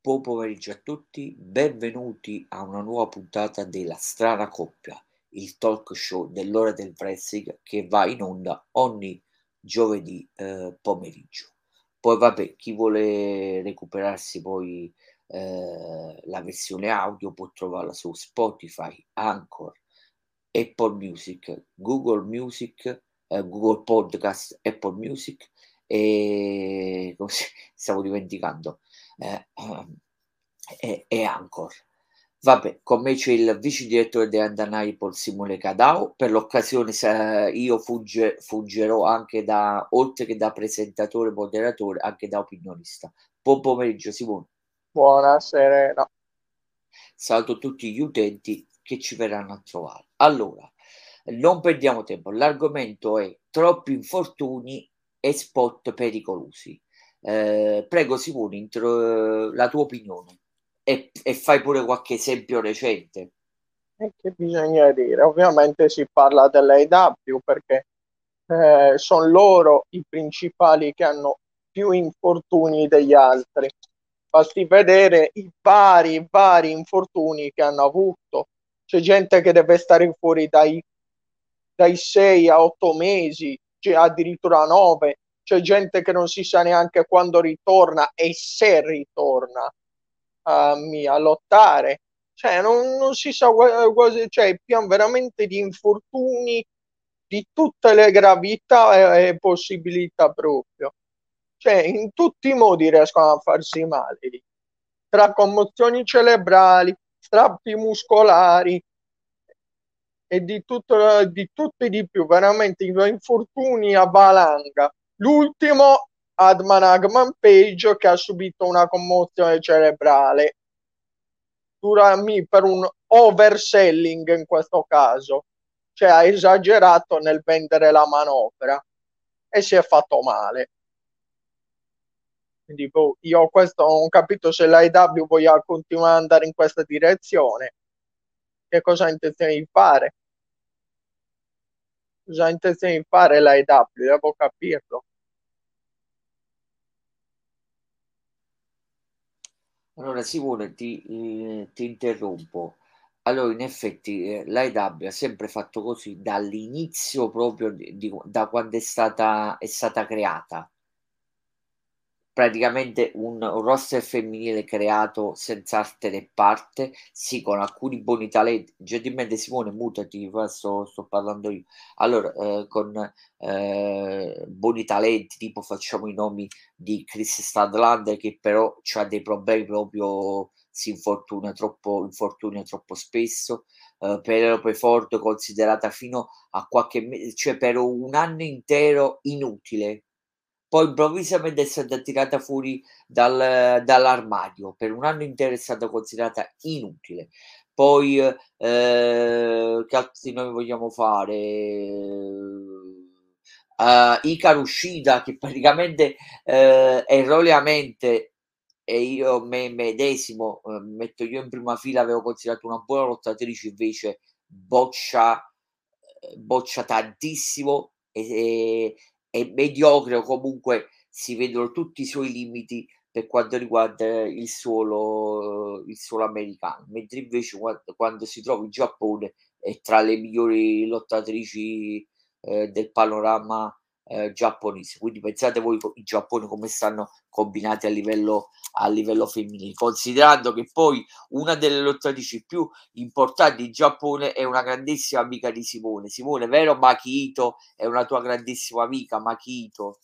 Buon pomeriggio a tutti, benvenuti a una nuova puntata della Strana Coppia, il talk show dell'ora del wrestling che va in onda ogni giovedì eh, pomeriggio. Poi vabbè, chi vuole recuperarsi poi eh, la versione audio può trovarla su Spotify, Anchor, Apple Music, Google Music, eh, Google Podcast, Apple Music e come stavo dimenticando eh, e, e Anchor. Vabbè, con me c'è il vice direttore di Andanaipol Simone Cadao. Per l'occasione io fugge, fuggerò anche da, oltre che da presentatore, moderatore, anche da opinionista. Buon pomeriggio Simone. Buonasera. Saluto tutti gli utenti che ci verranno a trovare. Allora, non perdiamo tempo, l'argomento è troppi infortuni e spot pericolosi. Eh, prego Simone, intro, la tua opinione e, e, fai pure qualche esempio recente. E che bisogna dire? Ovviamente si parla dell'AW perché eh, sono loro i principali che hanno più infortuni degli altri. Basti vedere i vari, vari infortuni che hanno avuto. C'è gente che deve stare fuori dai, dai 6 a 8 mesi, cioè addirittura 9 c'è gente che non si sa neanche quando ritorna e se ritorna um, a lottare. Cioè, non, non si sa quasi, cioè, pian veramente di infortuni di tutte le gravità e, e possibilità proprio. Cioè, in tutti i modi riescono a farsi male. Tra commozioni cerebrali, strappi muscolari, e di tutto, di tutto e di più, veramente infortuni a valanga L'ultimo Adman Page che ha subito una commozione cerebrale per un overselling in questo caso, cioè ha esagerato nel vendere la manovra e si è fatto male. Quindi boh, io questo non capito se l'AEW voglia continuare ad andare in questa direzione. Che cosa ha intenzione di fare? Cosa ha intenzione di fare l'AEW? Devo capirlo. Allora Simone, ti, eh, ti interrompo. Allora, in effetti, eh, l'AEW ha sempre fatto così dall'inizio proprio di, di- da quando è stata, è stata creata praticamente un, roster femminile creato senza arte né parte, sì, con alcuni buoni talenti. Gentilmente Simone, mutati, sto, sto parlando io. Allora, eh, con eh, buoni talenti, tipo facciamo i nomi di Chris Stadlander, che però ha dei problemi proprio, si infortuna troppo, infortuna troppo spesso. Uh, Penelope Ford considerata fino a qualche mese, cioè per un anno intero inutile poi improvvisamente è stata tirata fuori dal, dall'armadio, per un anno intero è stata considerata inutile. Poi eh, che altri noi vogliamo fare? Uh, Icar uscita che praticamente uh, erroneamente e io me medesimo uh, metto io in prima fila avevo considerato una buona lottatrice invece boccia boccia tantissimo e, è mediocre o comunque si vedono tutti i suoi limiti per quanto riguarda il suolo, il suolo americano, mentre invece quando, quando, si trova in Giappone è tra le migliori lottatrici eh, del panorama eh, giapponese. Quindi pensate voi i Giappone come stanno combinati a livello, a livello femminile, considerando che poi una delle lottatrici più importanti in Giappone è una grandissima amica di Simone. Simone, vero Makito è una tua grandissima amica, Makito.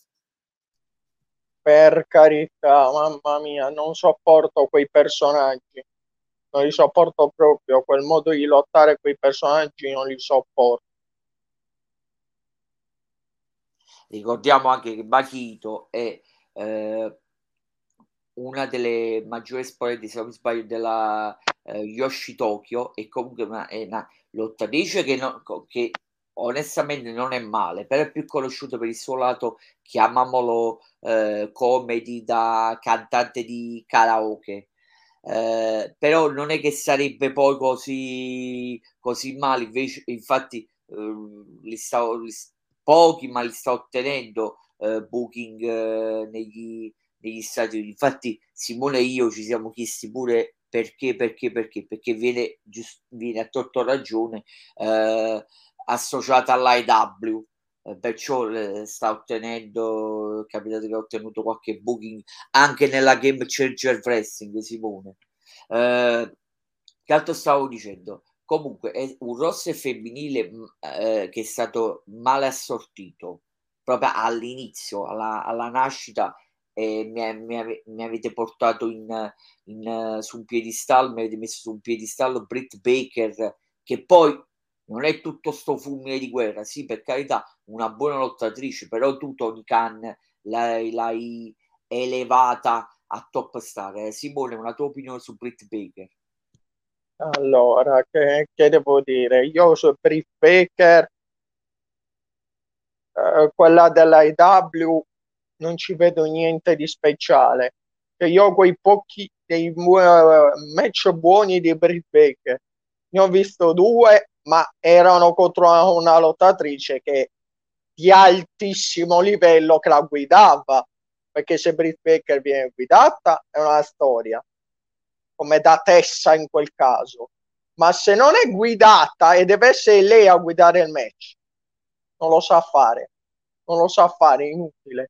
Per carità, mamma mia, non sopporto quei personaggi. Non li sopporto proprio, quel modo di lottare quei personaggi non li sopporto Ricordiamo anche che Bakito è eh, una delle maggiori esponenti, se non mi sbaglio, della eh, Yoshi Tokyo e comunque una, è una lottatrice che, non, che onestamente non è male, però è più conosciuto per il suo lato, chiamiamolo eh, comedy da cantante di karaoke. Eh, però non è che sarebbe poi così, così male, invece, infatti eh, li stavo, li, pochi, ma li sta ottenendo eh, booking eh, negli, negli Stati Uniti. Infatti Simone e io ci siamo chiesti pure perché, perché, perché, perché viene, giust- viene a torto ragione eh, associata all'IW, eh, perciò eh, sta ottenendo, è capitato che ha ottenuto qualche booking anche nella Game Changer Wrestling, Simone. Eh, che altro stavo dicendo? Comunque è un roster femminile mm, eh, che è stato male assortito proprio all'inizio, alla, alla nascita e mi, mi, mi, avete portato in, in, su un piedistallo, mi avete messo su un piedistallo Britt Baker, che poi non è tutto sto fulmine di guerra, sì, per carità, una buona lottatrice, però tu Tony Khan l'hai, l'hai elevata a top star. Eh. Simone, una tua opinione su Britt Baker? Allora, che, che devo dire? Io su Britt Baker, eh, quella dell'IW, non ci vedo niente di speciale. Io ho quei pochi dei uh, match buoni di Britt Baker, ne ho visto due, ma erano contro una lottatrice che di altissimo livello che la guidava, perché se Britt Baker viene guidata è una storia, come da Tessa in quel caso. Ma se non è guidata e deve essere lei a guidare il match, non lo sa fare, non lo sa fare, inutile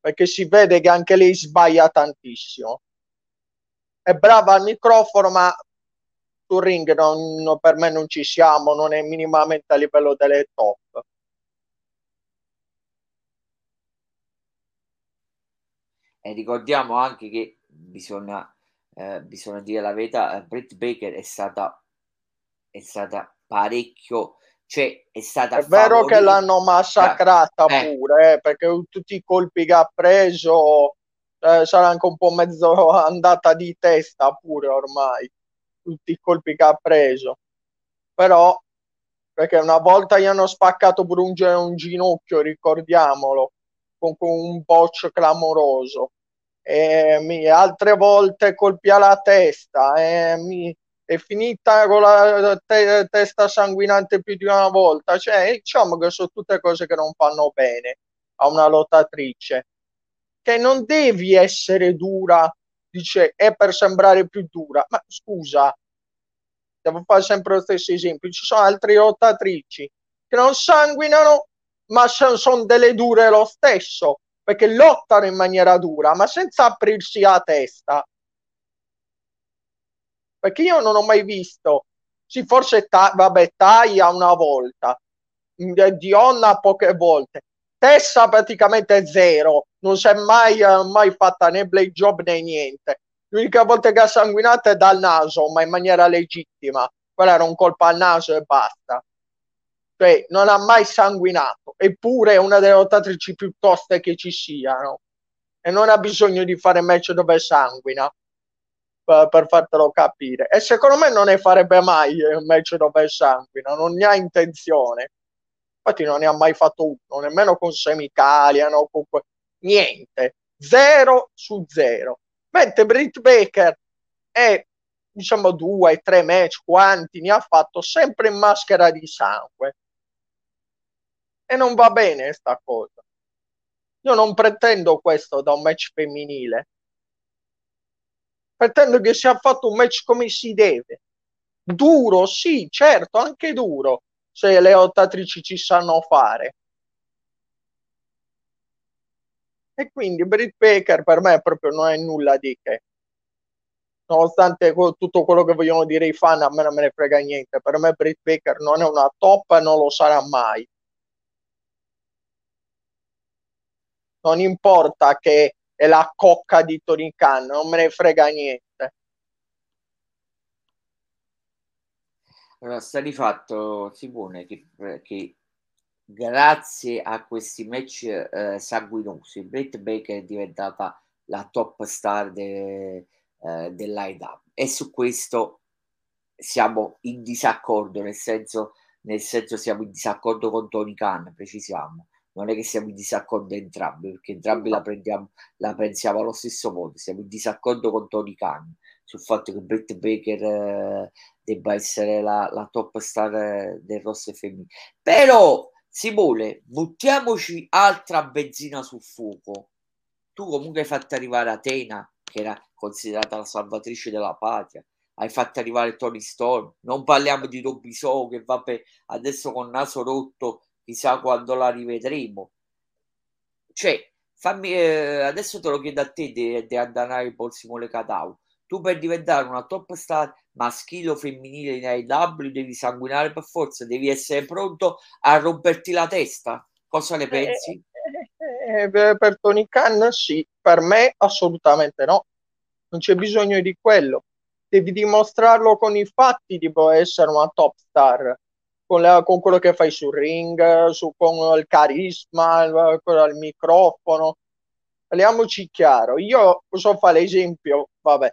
perché si vede che anche lei sbaglia tantissimo. È brava al microfono, ma sul ring non, non, per me non ci siamo, non è minimamente a livello delle top. E ricordiamo anche che bisogna, eh, bisogna dire la verità, eh, Britt Baker è stata, è stata parecchio cioè, è stata è vero che l'hanno massacrata eh. pure eh, perché tutti i colpi che ha preso eh, sarà anche un po' mezzo andata di testa pure ormai tutti i colpi che ha preso. Però perché una volta gli hanno spaccato pure un, un ginocchio ricordiamolo con, con un boccio clamoroso e mi, altre volte colpi alla testa e mi, è finita con la te- testa sanguinante più di una volta. Cioè, diciamo che sono tutte cose che non fanno bene a una lottatrice. Che non devi essere dura, dice, è per sembrare più dura. Ma scusa, devo fare sempre lo stesso esempio. Ci sono altre lottatrici che non sanguinano, ma sono delle dure lo stesso, perché lottano in maniera dura, ma senza aprirsi la testa perché io non ho mai visto, sì forse ta- vabbè, Taglia una volta, mm, Dionna poche volte, Tessa praticamente zero, non si è mai, eh, mai fatta né blade job né niente. L'unica volta che ha sanguinato è dal naso, ma in maniera legittima. Quella era un colpo al naso e basta. Cioè, non ha mai sanguinato, eppure è una delle lottatrici più toste che ci siano. E non ha bisogno di fare match dove sanguina per fartelo capire. E secondo me non ne farebbe mai un match dove sanguina, non ne ha intenzione. Infatti non ne ha mai fatto uno, nemmeno con Semicalia, no, con... niente. Zero su zero. Mentre Britt Baker è, diciamo, due, tre match, quanti ne ha fatto sempre in maschera di sangue. E non va bene sta cosa. Io non pretendo questo da un match femminile pretendo che sia fatto un match come si deve. Duro, sì, certo, anche duro, se le lottatrici ci sanno fare. E quindi Britt Baker per me proprio non è nulla di che. Nonostante tutto quello che vogliono dire i fan, a me non me ne frega niente. Per me Britt Baker non è una top e non lo sarà mai. Non importa che è la cocca di Tony Khan, non me ne frega niente. Allora, sta di fatto, Simone, che, che grazie a questi match eh, sanguinosi, Britt Baker è diventata la top star de, eh, dell'IW e su questo siamo in disaccordo, nel senso, nel senso siamo in disaccordo con Tony Khan, precisiamo non è che siamo in disaccordo entrambi, perché entrambi la, prendiamo, la pensiamo allo stesso modo, siamo in disaccordo con Tony Khan sul fatto che Britt Baker eh, debba essere la, la, top star eh, del roster femminile. Però, Simone, buttiamoci altra benzina sul fuoco. tu comunque hai fatto arrivare Atena, che era considerata la salvatrice della patria, hai fatto arrivare Tony Storm, non parliamo di Robisò che vabbè adesso con naso rotto chissà quando la rivedremo. Cioè, fammi, eh, adesso te lo chiedo a te di, di andare per Simone Catau. Tu per diventare una top star maschile o femminile in AEW devi sanguinare per forza, devi essere pronto a romperti la testa. Cosa ne eh, pensi? Eh, eh, per Tony Khan sì, per me assolutamente no. Non c'è bisogno di quello. Devi dimostrarlo con i fatti di essere una top star con, la, con quello che fai sul ring, su, con il carisma, il, il microfono. Parliamoci chiaro, io posso fare l'esempio, vabbè,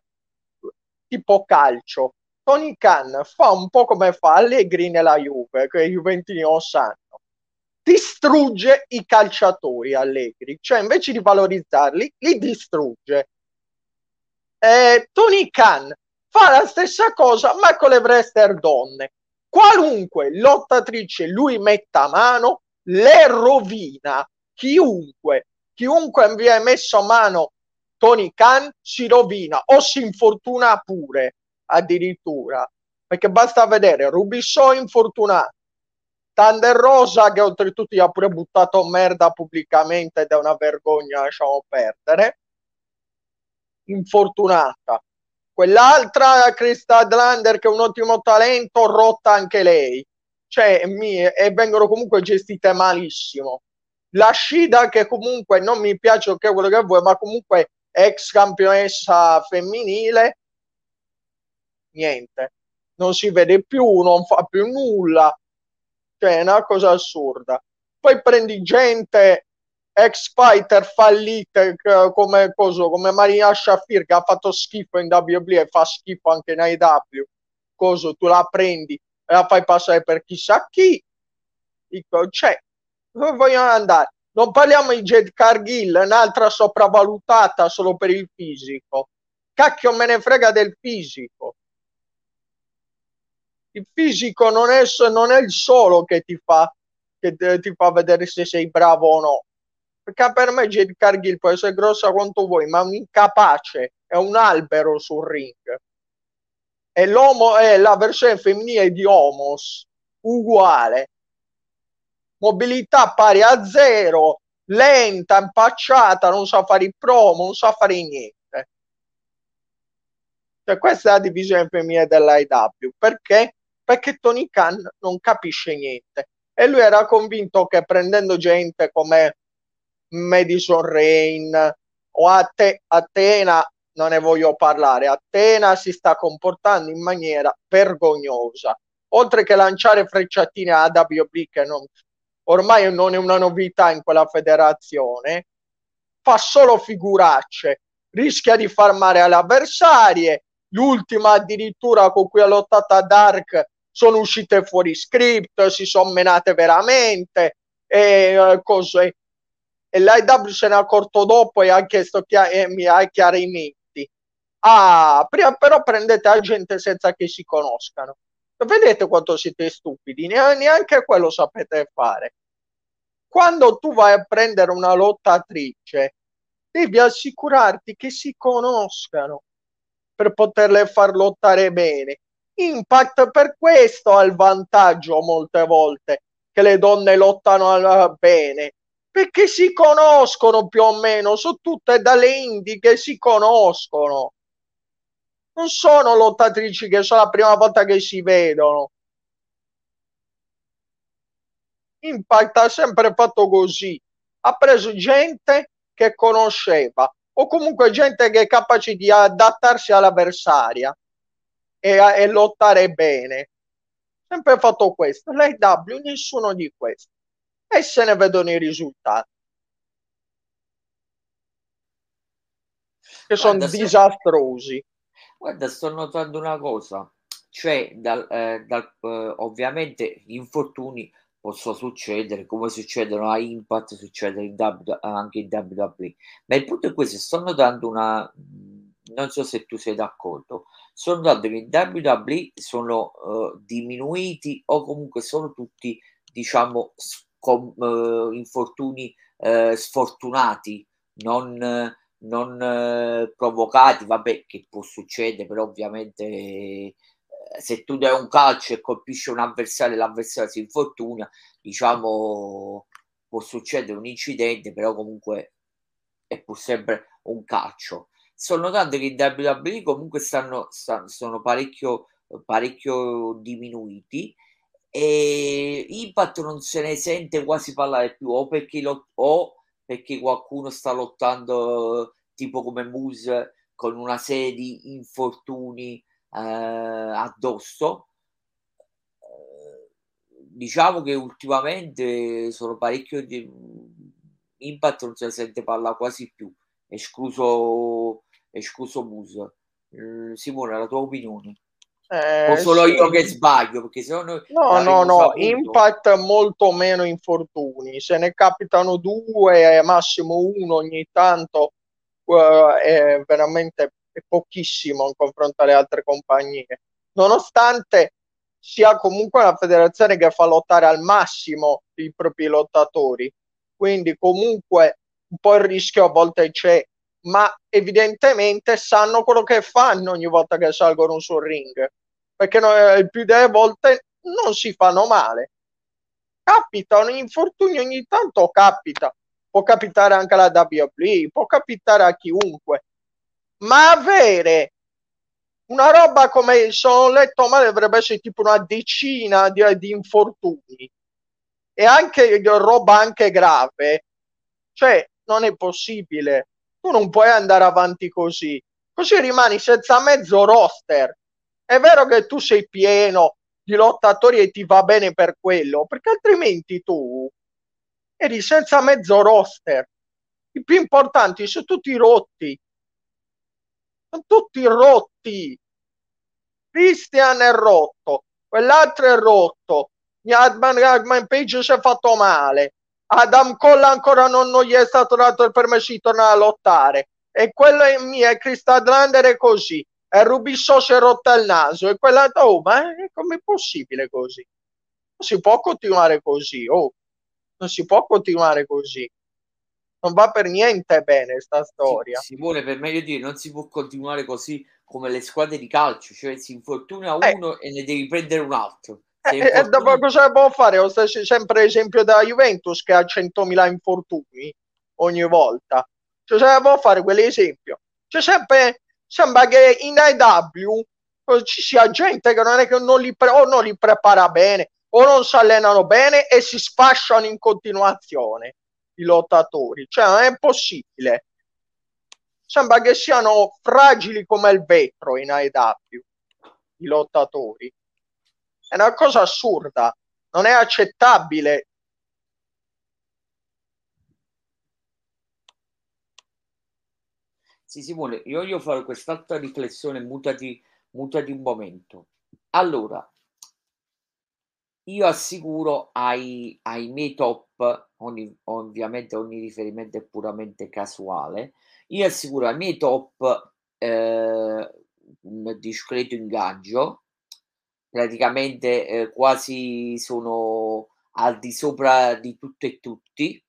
tipo calcio. Tony Khan fa un po' come fa Allegri nella Juve, che i Juventini lo sanno. Distrugge i calciatori Allegri, cioè invece di valorizzarli, li distrugge. Eh, Tony Khan fa la stessa cosa, ma con le wrestler donne qualunque lottatrice lui metta a mano le rovina. Chiunque, chiunque vi ha messo a mano Tony Khan si rovina o si infortuna pure addirittura perché basta vedere Rubisso infortunato Thunder Rosa che oltretutto gli ha pure buttato merda pubblicamente ed è una vergogna lasciamo perdere infortunata Quell'altra, Krista Adlander, che è un ottimo talento, rotta anche lei. Cioè, mi, e vengono comunque gestite malissimo. La Shida, che comunque non mi piace che quello che vuoi, ma comunque ex campionessa femminile, niente. Non si vede più, non fa più nulla. Cioè, è una cosa assurda. Poi prendi gente ex fighter fallite come, coso, come Maria Shafir che ha fatto schifo in WWE e fa schifo anche in AEW coso, tu la prendi e la fai passare per chissà chi. Dico, cioè dove vogliono andare? Non parliamo di Jade Cargill un'altra sopravvalutata solo per il fisico. Cacchio me ne frega del fisico. Il fisico non è, non è il solo che ti fa che ti fa vedere se sei bravo o no perché per me Jade Cargill può essere grossa quanto vuoi, ma un incapace, è un albero sul ring. E l'uomo è la versione femminile di Homos, uguale. Mobilità pari a zero, lenta, impacciata, non sa fare il promo, non sa fare niente. Cioè, questa è la divisione femminile dell'IW. Perché? Perché Tony Khan non capisce niente. E lui era convinto che prendendo gente come Madison Rain o Ate- Atena, non ne voglio parlare. Atena si sta comportando in maniera vergognosa. Oltre che lanciare frecciatine a WB, che non, ormai non è una novità in quella federazione, fa solo figuracce, rischia di far male alle avversarie. L'ultima addirittura con cui ha lottato a Dark sono uscite fuori script, si sono menate veramente e uh, cose e l'IW se ne è accorto dopo e ha chiesto chia- e mi ha chiarimenti. Ah, prima però prendete la gente senza che si conoscano. Vedete quanto siete stupidi, neanche quello sapete fare. Quando tu vai a prendere una lottatrice, devi assicurarti che si conoscano per poterle far lottare bene. Impact per questo ha il vantaggio molte volte che le donne lottano bene perché si conoscono più o meno, sono tutte dalle indie che si conoscono. Non sono lottatrici che sono la prima volta che si vedono. Impact ha sempre fatto così. Ha preso gente che conosceva o comunque gente che è capace di adattarsi all'avversaria e, e lottare bene. Sempre fatto questo. L'AW nessuno di questi e se ne vedono i risultati. Che sono disastrosi. Guarda, sto notando una cosa, cioè dal, eh, dal, eh, ovviamente gli infortuni possono succedere come succedono a Impact, succede in w, anche in WWE, ma il punto è questo, sto notando una, non so se tu sei d'accordo, sto notando che in WWE sono uh, diminuiti o comunque sono tutti, diciamo, con uh, infortuni uh, sfortunati non, non eh, provocati, vabbè, che può succedere, però ovviamente eh, se tu dai un calcio e colpisci un avversario e l'avversario si infortuna, diciamo può succedere un incidente, però comunque è pur sempre un calcio. Sto notando che i WWE comunque stanno, stanno sono parecchio, parecchio diminuiti e Impact non se ne sente quasi parlare più o perché, lo, o perché qualcuno sta lottando tipo come Moose con una serie di infortuni eh, addosso. Diciamo che ultimamente sono parecchio di Impact non se ne sente parlare quasi più. Escluso escluso Moose eh, Simone la tua opinione eh, o solo sì. io che sbaglio? Perché se no, no, no, no. Impact molto meno infortuni. Se ne capitano due, massimo uno ogni tanto, uh, è veramente è pochissimo in confronto alle altre compagnie. Nonostante sia comunque una federazione che fa lottare al massimo i propri lottatori. Quindi comunque un po' il rischio a volte c'è, ma evidentemente sanno quello che fanno ogni volta che salgono sul ring, perché no, il più delle volte non si fanno male. Capitano infortuni ogni tanto capita, può capitare anche alla WWE, può capitare a chiunque, ma avere una roba come sono letto male dovrebbe essere tipo una decina di, di infortuni. E anche roba anche grave. Cioè non è possibile tu non puoi andare avanti così. Così rimani senza mezzo roster. È vero che tu sei pieno di lottatori e ti va bene per quello perché altrimenti tu eri senza mezzo roster. I più importanti sono tutti rotti. Sono tutti rotti. Christian è rotto quell'altro è rotto. Adman Page si è fatto male Adam Cole ancora non, non, gli è stato dato il permesso di tornare a lottare e quello è mio e Chris Adlander è così e Rubisso si è rotto il naso e quell'altro oh ma è come possibile così non si può continuare così oh non si può continuare così non va per niente bene sta storia. Simone, per meglio dire, non si può continuare così come le squadre di calcio, cioè si infortuna eh. uno eh. e ne devi prendere un altro. Eh, e dopo cosa può fare? Ho sempre esempio da Juventus che ha 100.000 infortuni ogni volta. Cioè, cosa può fare quell'esempio? C'è sempre, sembra che in IW ci sia gente che non è che non li, pre- o non li prepara bene o non si allenano bene e si sfasciano in continuazione i lottatori, cioè non è possibile. Sembra che siano fragili come il vetro in AEW i lottatori. È una cosa assurda, non è accettabile. Sì, Simone, io voglio fare quest'altra riflessione, mutati, mutati un momento. Allora, io assicuro ai, ai miei top, ogni, ovviamente ogni riferimento è puramente casuale, io assicuro ai miei top eh, un discreto ingaggio, praticamente eh, quasi sono al di sopra di tutto e tutti,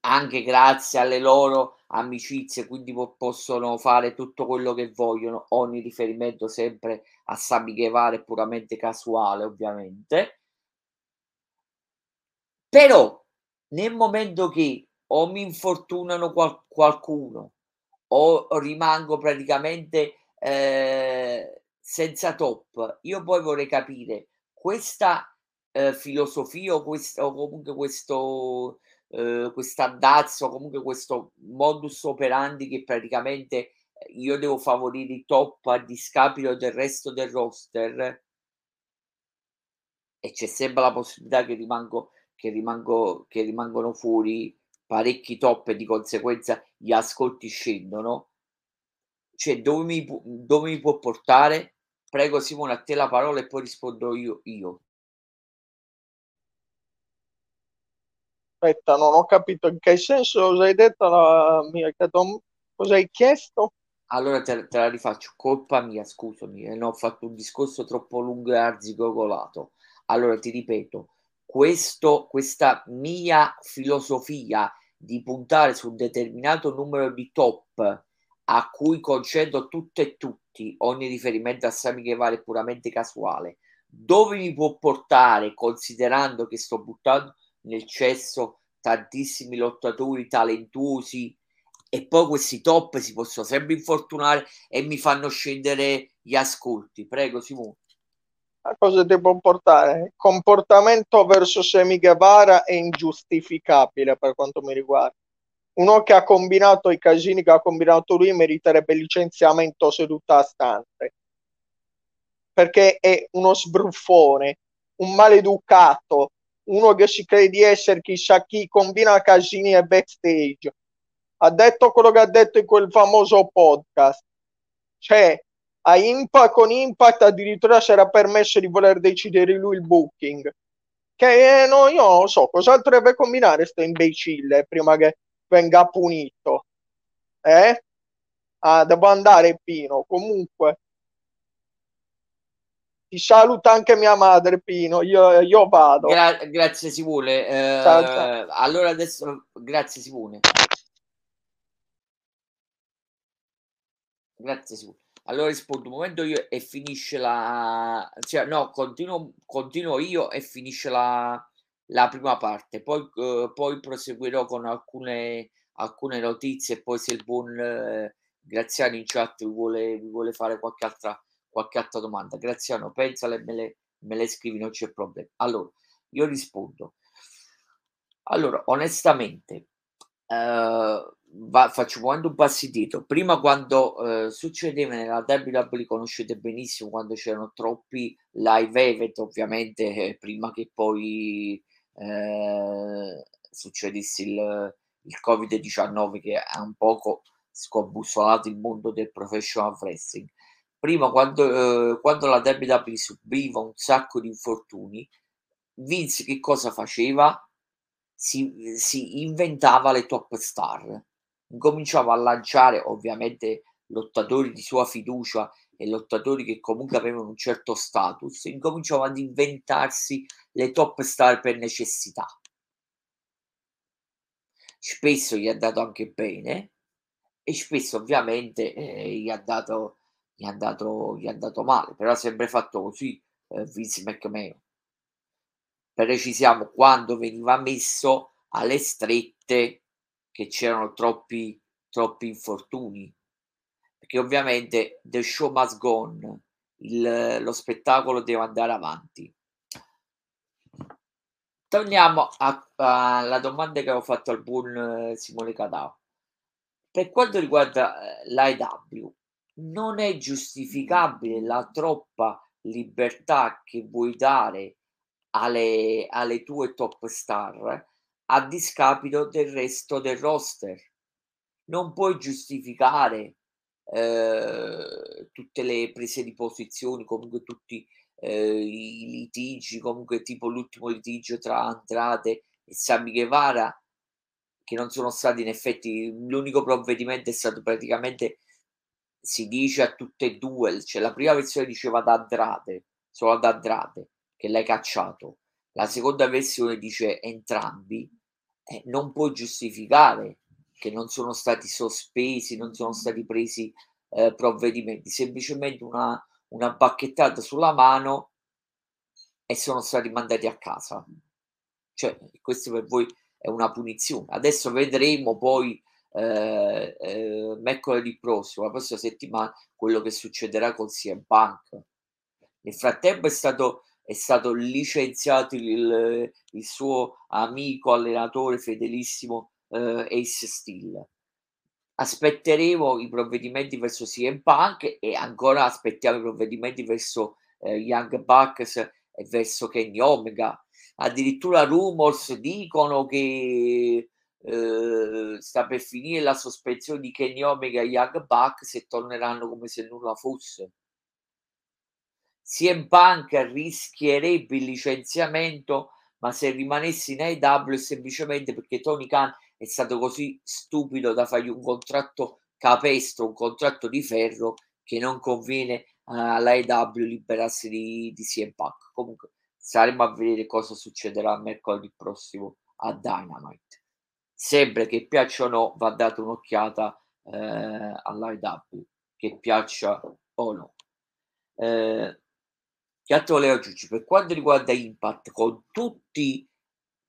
anche grazie alle loro amicizie, quindi po- possono fare tutto quello che vogliono, ogni riferimento sempre a Sabi Guevara è puramente casuale, ovviamente. Però nel momento che o mi infortunano qual- qualcuno o rimango praticamente eh, senza top, io poi vorrei capire questa eh, filosofia o, questo, o comunque questo eh, quest'andazzo, comunque questo modus operandi che praticamente eh, io devo favorire i top a discapito del resto del roster? E c'è sempre la possibilità che rimango che, rimango, che rimangono fuori parecchi top e di conseguenza gli ascolti scendono? Cioè dove mi, dove mi può portare prego Simone a te la parola e poi rispondo io, io. Aspetta, non ho capito in che senso cosa hai detto, la mia, cosa hai chiesto? Allora te, te, la rifaccio, colpa mia, scusami, eh, no, ho fatto un discorso troppo lungo e arzigogolato. Allora ti ripeto, questo, questa mia filosofia di puntare su un determinato numero di top a cui concedo tutto e tutti, ogni riferimento a Sami Guevara è puramente casuale, dove mi può portare considerando che sto buttando nel cesso tantissimi lottatori talentuosi e poi questi top si possono sempre infortunare e mi fanno scendere gli ascolti. Prego Simone. A cosa ti può portare? Comportamento verso Semi Guevara è ingiustificabile per quanto mi riguarda. Uno che ha combinato i casini che ha combinato lui meriterebbe licenziamento seduta a stante perché è uno sbruffone, un maleducato, uno che si crede di essere chissà chi, combina casini e backstage. Ha detto quello che ha detto in quel famoso podcast. Cioè, a Impact, con Impact addirittura si era permesso di voler decidere lui il booking. Che eh, no, io non so cosa dovrebbe combinare questo imbecille prima che venga punito. Eh? Ah, devo andare Pino. Comunque, ti saluta anche mia madre, Pino. Io, io vado. Gra- grazie, Simone. Eh. Allora adesso, grazie, Simone. Grazie, Simone. Allora rispondo un momento io e finisce la... Cioè, no, continuo, continuo io e finisce la, la prima parte. Poi, eh, poi proseguirò con alcune, alcune notizie poi se il buon eh, Graziano in chat vuole, vuole fare qualche altra qualche altra domanda. Graziano, pensale me le, me le scrivi, non c'è problema. Allora, io rispondo. Allora, onestamente, eh, va, faccio un passo indietro. Prima quando eh, succedeva nella WWE, conoscete benissimo, quando c'erano troppi live event, ovviamente, eh, prima che poi eh, succedesse il, il Covid-19 che ha un poco scombussolato il mondo del professional wrestling prima quando, eh, quando la WWE subiva un sacco di infortuni, Vince che cosa faceva? Si, si inventava le top star, incominciava a lanciare ovviamente lottatori di sua fiducia e lottatori che comunque avevano un certo status, incominciava ad inventarsi le top star per necessità. Spesso gli ha dato anche bene e spesso ovviamente eh, gli ha dato è andato male, però ha sempre fatto così eh, Vince McMahon. Precisiamo quando veniva messo alle strette che c'erano troppi, troppi infortuni, perché ovviamente the show must go on, il, lo spettacolo deve andare avanti. Torniamo alla domanda che avevo fatto al buon eh, Simone Cadao. Per quanto riguarda eh, l'AEW, non è giustificabile la troppa libertà che vuoi dare alle, alle tue top star a discapito del resto del roster. Non puoi giustificare eh, tutte le prese di posizioni, comunque tutti eh, i litigi, comunque tipo l'ultimo litigio tra Andrade e Sami Guevara, che non sono stati in effetti, l'unico provvedimento è stato praticamente si dice a tutte e due, cioè la prima versione diceva ad Andrade, solo ad Andrade, che l'hai cacciato, la seconda versione dice entrambi, eh, non puoi giustificare che non sono stati sospesi, non sono stati presi eh, provvedimenti, semplicemente una, una bacchettata sulla mano e sono stati mandati a casa. Cioè, questo per voi è una punizione. Adesso vedremo poi eh, eh, mercoledì prossimo, la prossima settimana, quello che succederà con CM Punk. Nel frattempo è stato, è stato licenziato il, il suo amico allenatore fedelissimo eh, Ace Steel. Aspetteremo i provvedimenti verso CM Punk e ancora aspettiamo i provvedimenti verso eh, Young Bucks e verso Kenny Omega. Addirittura rumors dicono che eh, sta per finire la sospensione di Kenny Omega e Young Bucks e torneranno come se nulla fosse. CM Punk rischierebbe il licenziamento, ma se rimanesse in AEW semplicemente perché Tony Khan è stato così stupido da fargli un contratto capestro, un contratto di ferro che non conviene all'AEW liberarsi di, di CM Punk. Comunque staremo a vedere cosa succederà mercoledì prossimo a Dynamite. sempre che piaccia o no, va data un'occhiata eh, all'IW, che piaccia o no. Eh, che altro volevo aggiungere? Per quanto riguarda Impact, con tutti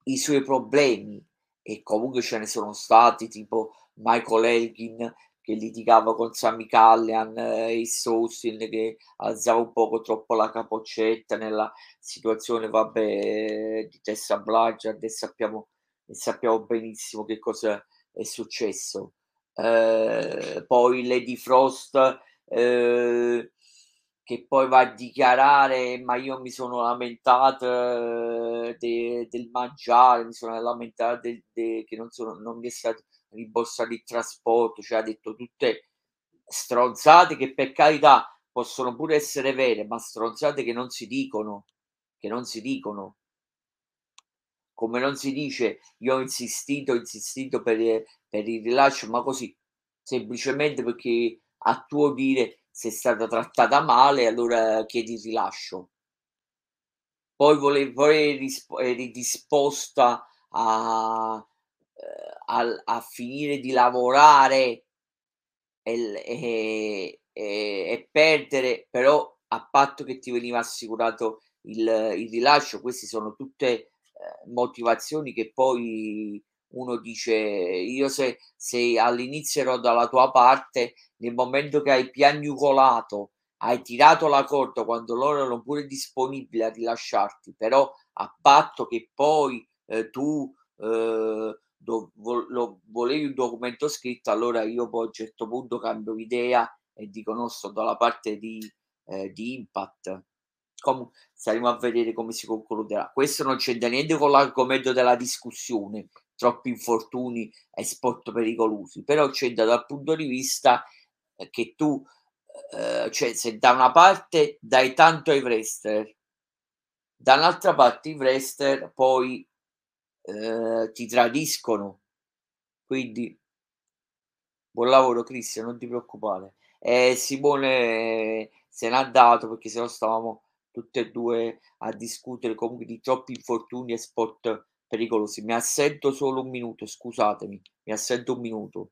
i suoi problemi, e comunque ce ne sono stati, tipo Michael Elgin che litigava con Sammy Callian e eh, Austin che alzava un poco troppo la capoccetta nella situazione vabbè di Tessa Blanchard e sappiamo, e sappiamo benissimo che cosa è successo. Eh, poi Lady Frost eh, che poi va a dichiarare ma io mi sono lamentato eh, de, del mangiare mi sono lamentato de, de, che non, sono, non mi è stato rimborsato il trasporto cioè ha detto tutte stronzate che per carità possono pure essere vere ma stronzate che non si dicono che non si dicono. Come non si dice io ho insistito, ho insistito per, per il rilascio, ma così semplicemente perché a tuo dire sei stata trattata male, allora chiedi il rilascio. Poi volevi, eri disposta a, eh, a, a, finire di lavorare e, e, e, e, perdere, però a patto che ti veniva assicurato il, il rilascio, queste sono tutte eh, motivazioni che poi uno dice io se, se all'inizio ero dalla tua parte nel momento che hai piagnucolato hai tirato la corda quando loro erano pure disponibili a rilasciarti però a patto che poi eh, tu eh, do, vo, lo, volevi un documento scritto allora io poi a un certo punto cambio idea e dico no sto dalla parte di, eh, di impact Com- staremo a vedere come si concluderà. Questo non c'entra niente con l'argomento della discussione, troppi infortuni e sport pericolosi, però c'entra dal punto di vista eh, che tu, eh, cioè se da una parte dai tanto ai wrestler, dall'altra parte i wrestler poi eh, ti tradiscono. Quindi buon lavoro Cristian, non ti preoccupare. E Simone se n'ha dato perché se no stavamo tutte e due a discutere comunque di troppi infortuni e sport pericolosi. Mi assento solo un minuto, scusatemi, mi assento un minuto.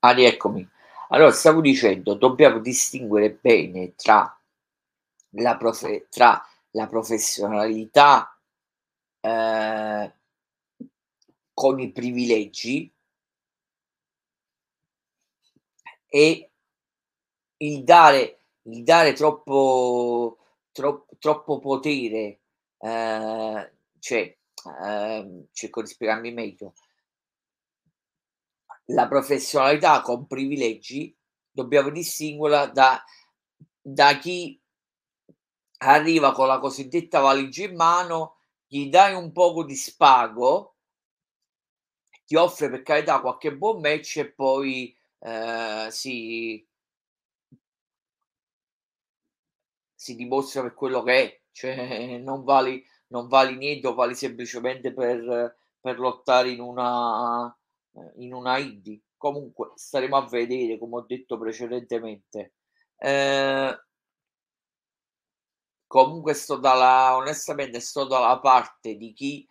Ah, rieccomi. Allora, stavo dicendo, dobbiamo distinguere bene tra la, profe- tra la professionalità eh, con i privilegi e il dare, il dare troppo, troppo, troppo potere, eh, cioè, eh, cerco di spiegarmi meglio, la professionalità con privilegi dobbiamo distinguerla da, da chi arriva con la cosiddetta valigia in mano, gli dai un poco di spago ti offre per carità qualche buon match e poi, ehm, si si dimostra per quello che è, cioè non vali non vali niente vali semplicemente per per lottare in una in una indie. Comunque staremo a vedere, come ho detto precedentemente. Ehm comunque sto dalla onestamente sto dalla parte di chi,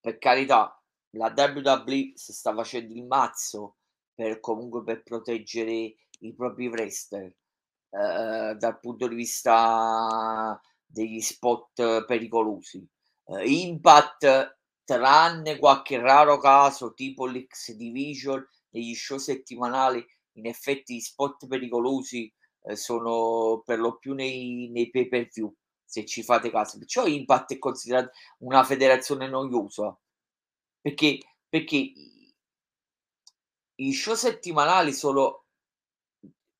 per carità, la WWE si sta facendo il mazzo per comunque per proteggere i propri wrestler, ehm, dal punto di vista degli spot pericolosi. Ehm, Impact, tranne qualche raro caso tipo l'X Division, negli show settimanali, in effetti gli spot pericolosi, ehm, sono per lo più nei nei pay per view, se ci fate caso. Perciò Impact è considerato una federazione noiosa, perché perché i show settimanali sono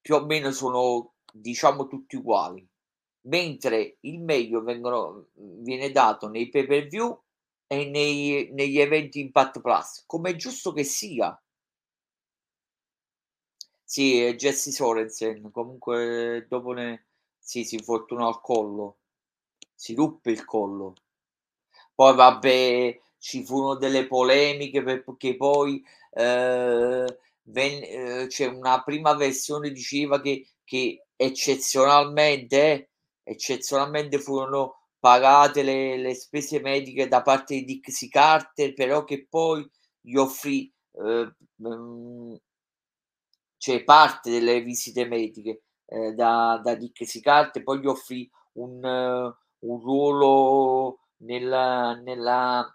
più o meno sono, diciamo, tutti uguali, mentre il meglio vengono viene dato nei pay per view e nei negli eventi Impact Plus, come è giusto che sia. Sì, è Jesse Sorensen, comunque dopo ne sì, si infortunò al collo. Si ruppe il collo. Poi vabbè, ci furono delle polemiche perché poi, ehm, ven ehm, c'è una prima versione diceva che che eccezionalmente eh, eccezionalmente furono pagate le le spese mediche da parte di Dixie Carter, però che poi gli offrì, ehm, mhmm cioè parte delle visite mediche, ehm, da da Dixie Carter, poi gli offrì un un ruolo nella nella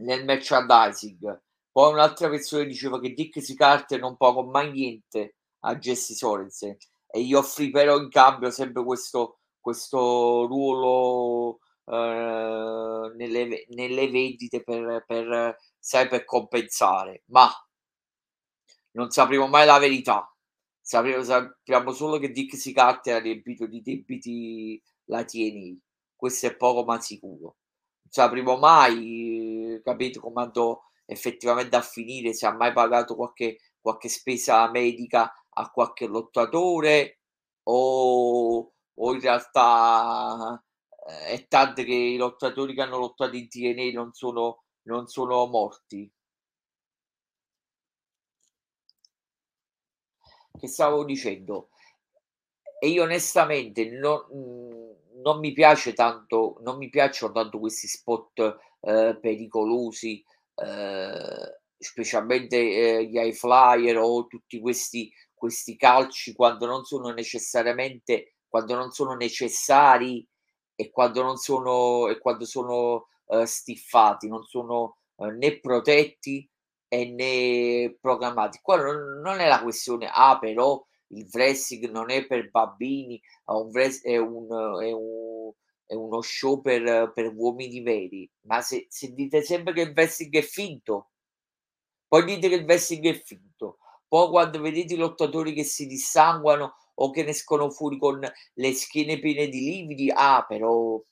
nel merchandising. Poi un'altra versione diceva che Dixie Carter non pagò mai niente a Jesse Sorensen e gli offrì però in cambio sempre questo questo ruolo, ehm, nelle nelle vendite per per sai, per compensare. Mah non sapremo mai la verità. Sape sappiamo solo che Dixie Carter ha riempito di debiti la TNA. Questo è poco ma sicuro. Non sapremo mai, capito, come andò effettivamente a finire, se ha mai pagato qualche qualche spesa medica a qualche lottatore o o in realtà, ehm, è tanto che i lottatori che hanno lottato in TNA non sono non sono morti. Che stavo dicendo? E io onestamente no mhmm, non mi piace tanto non mi piacciono tanto questi spot, ehm, pericolosi, ehm, specialmente, ehm, gli high flyer o tutti questi questi calci quando non sono necessariamente quando non sono necessari e quando non sono e quando sono, ehm, stiffati, non sono, ehm, né protetti e né programmati. Qua non non è la questione: "Ah, però il wrestling non è per bambini, un è un è u è uno show per per uomini veri." Ma se se dite sempre che il wrestling è finto poi dite che il wrestling è finto, poi quando vedete i lottatori che si dissanguano o che ne escono fuori con le schiene piene di lividi, ah, però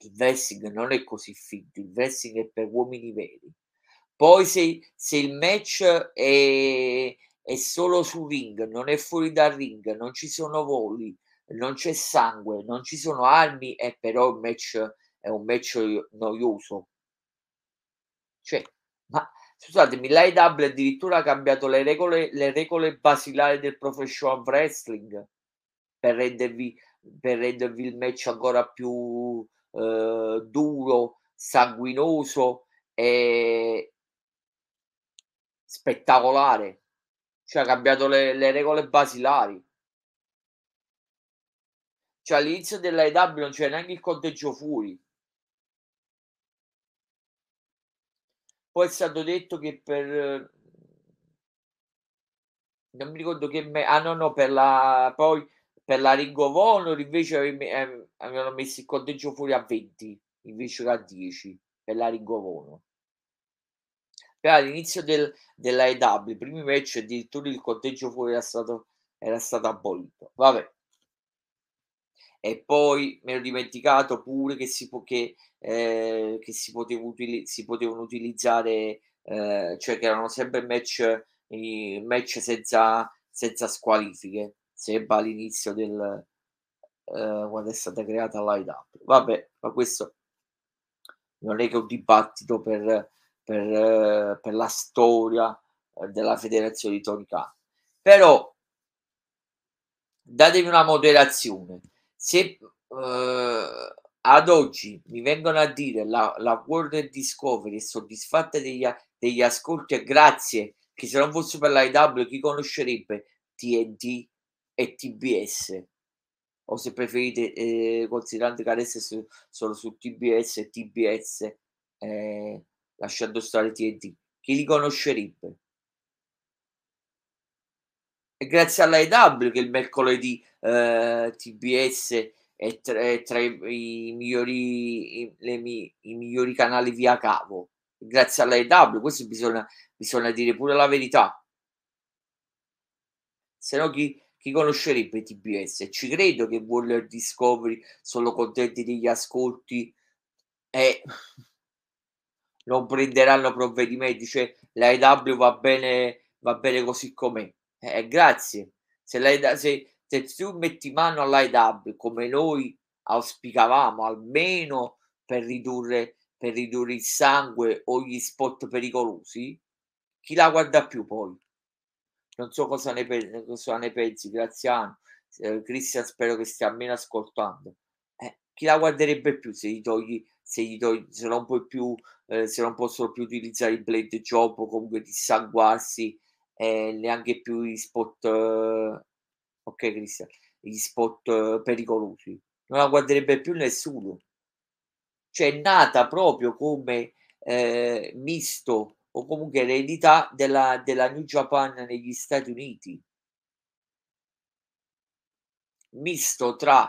il wrestling non è così finto, il wrestling è per uomini veri. Poi se se il match è è solo sul ring, non è fuori dal ring, non ci sono voli, non c'è sangue, non ci sono armi, eh, però il match è un match io noioso. Cioè, ma scusatemi, l'AEW addirittura ha cambiato le regole le regole basilari del professional wrestling per rendervi per rendervi il match ancora più, ehm, duro, sanguinoso e spettacolare. Cioè ha cambiato le le regole basilari. Cioè all'inizio dell'AEW non c'era neanche il conteggio fuori. Poi è stato detto che per non mi ricordo che me ah no, no, per la poi per la Ring of Honor invece ehm, avevano messo il conteggio fuori a 20 invece che a 10 per la Ring of Honor. Però all'inizio del dell'AEW, i primi match addirittura il conteggio fuori era stato era stato abolito. Vabbè. E poi mi ero dimenticato pure che si può che, ehm, che si potev utili si potevano utilizzare, ehm, cioè che erano sempre match match senza senza squalifiche, sempre all'inizio del ehm, quando è stata creata l'AEW. Vabbè, ma questo non è che un dibattito per per per la storia, ehm, della federazione di Tony Khan. Però datemi una moderazione. Se, uhm, ad oggi mi vengono a dire la la Warner Discovery è soddisfatta degli degli ascolti e grazie, che se non fosse per l'AEW chi conoscerebbe TNT e TBS? O se preferite, ehm, considerando che adesso so sono su TBS e TBS, ehm, lasciando stare TNT, chi li conoscerebbe? È grazie all'AEW che il mercoledì, ehm, TBS è tra è tra i i migliori i le i migliori canali via cavo. Grazie all'AEW, questo bisogna bisogna dire pure la verità. Se no chi chi conoscerebbe TBS? Ci credo che Warner Discovery sono contenti degli ascolti e non prenderanno provvedimenti, cioè l'AEW va bene va bene così com'è. Eh, grazie. Se se se tu metti mano all'AEW come noi auspicavamo, almeno per ridurre per ridurre il sangue o gli spot pericolosi, chi la guarda più poi? Non so cosa ne pe cosa ne pensi Graziano, ehm, Christian spero che stia almeno ascoltando. Eh, chi la guarderebbe più se gli togli se gli togli se non puoi più ehm, se non possono più utilizzare il blade job o comunque dissanguarsi, e neanche più gli spot okay Christian, gli spot pericolosi. Non la guarderebbe più nessuno. Cioè è nata proprio come, ehm, misto o comunque eredità della della New Japan negli Stati Uniti. Misto tra,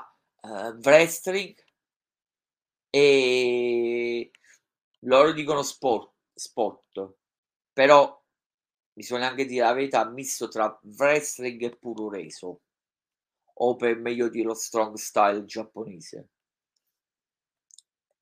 ehm, wrestling e loro dicono sport spot, però bisogna anche dire la verità, misto tra wrestling e puroreso, o per meglio dirlo strong style giapponese.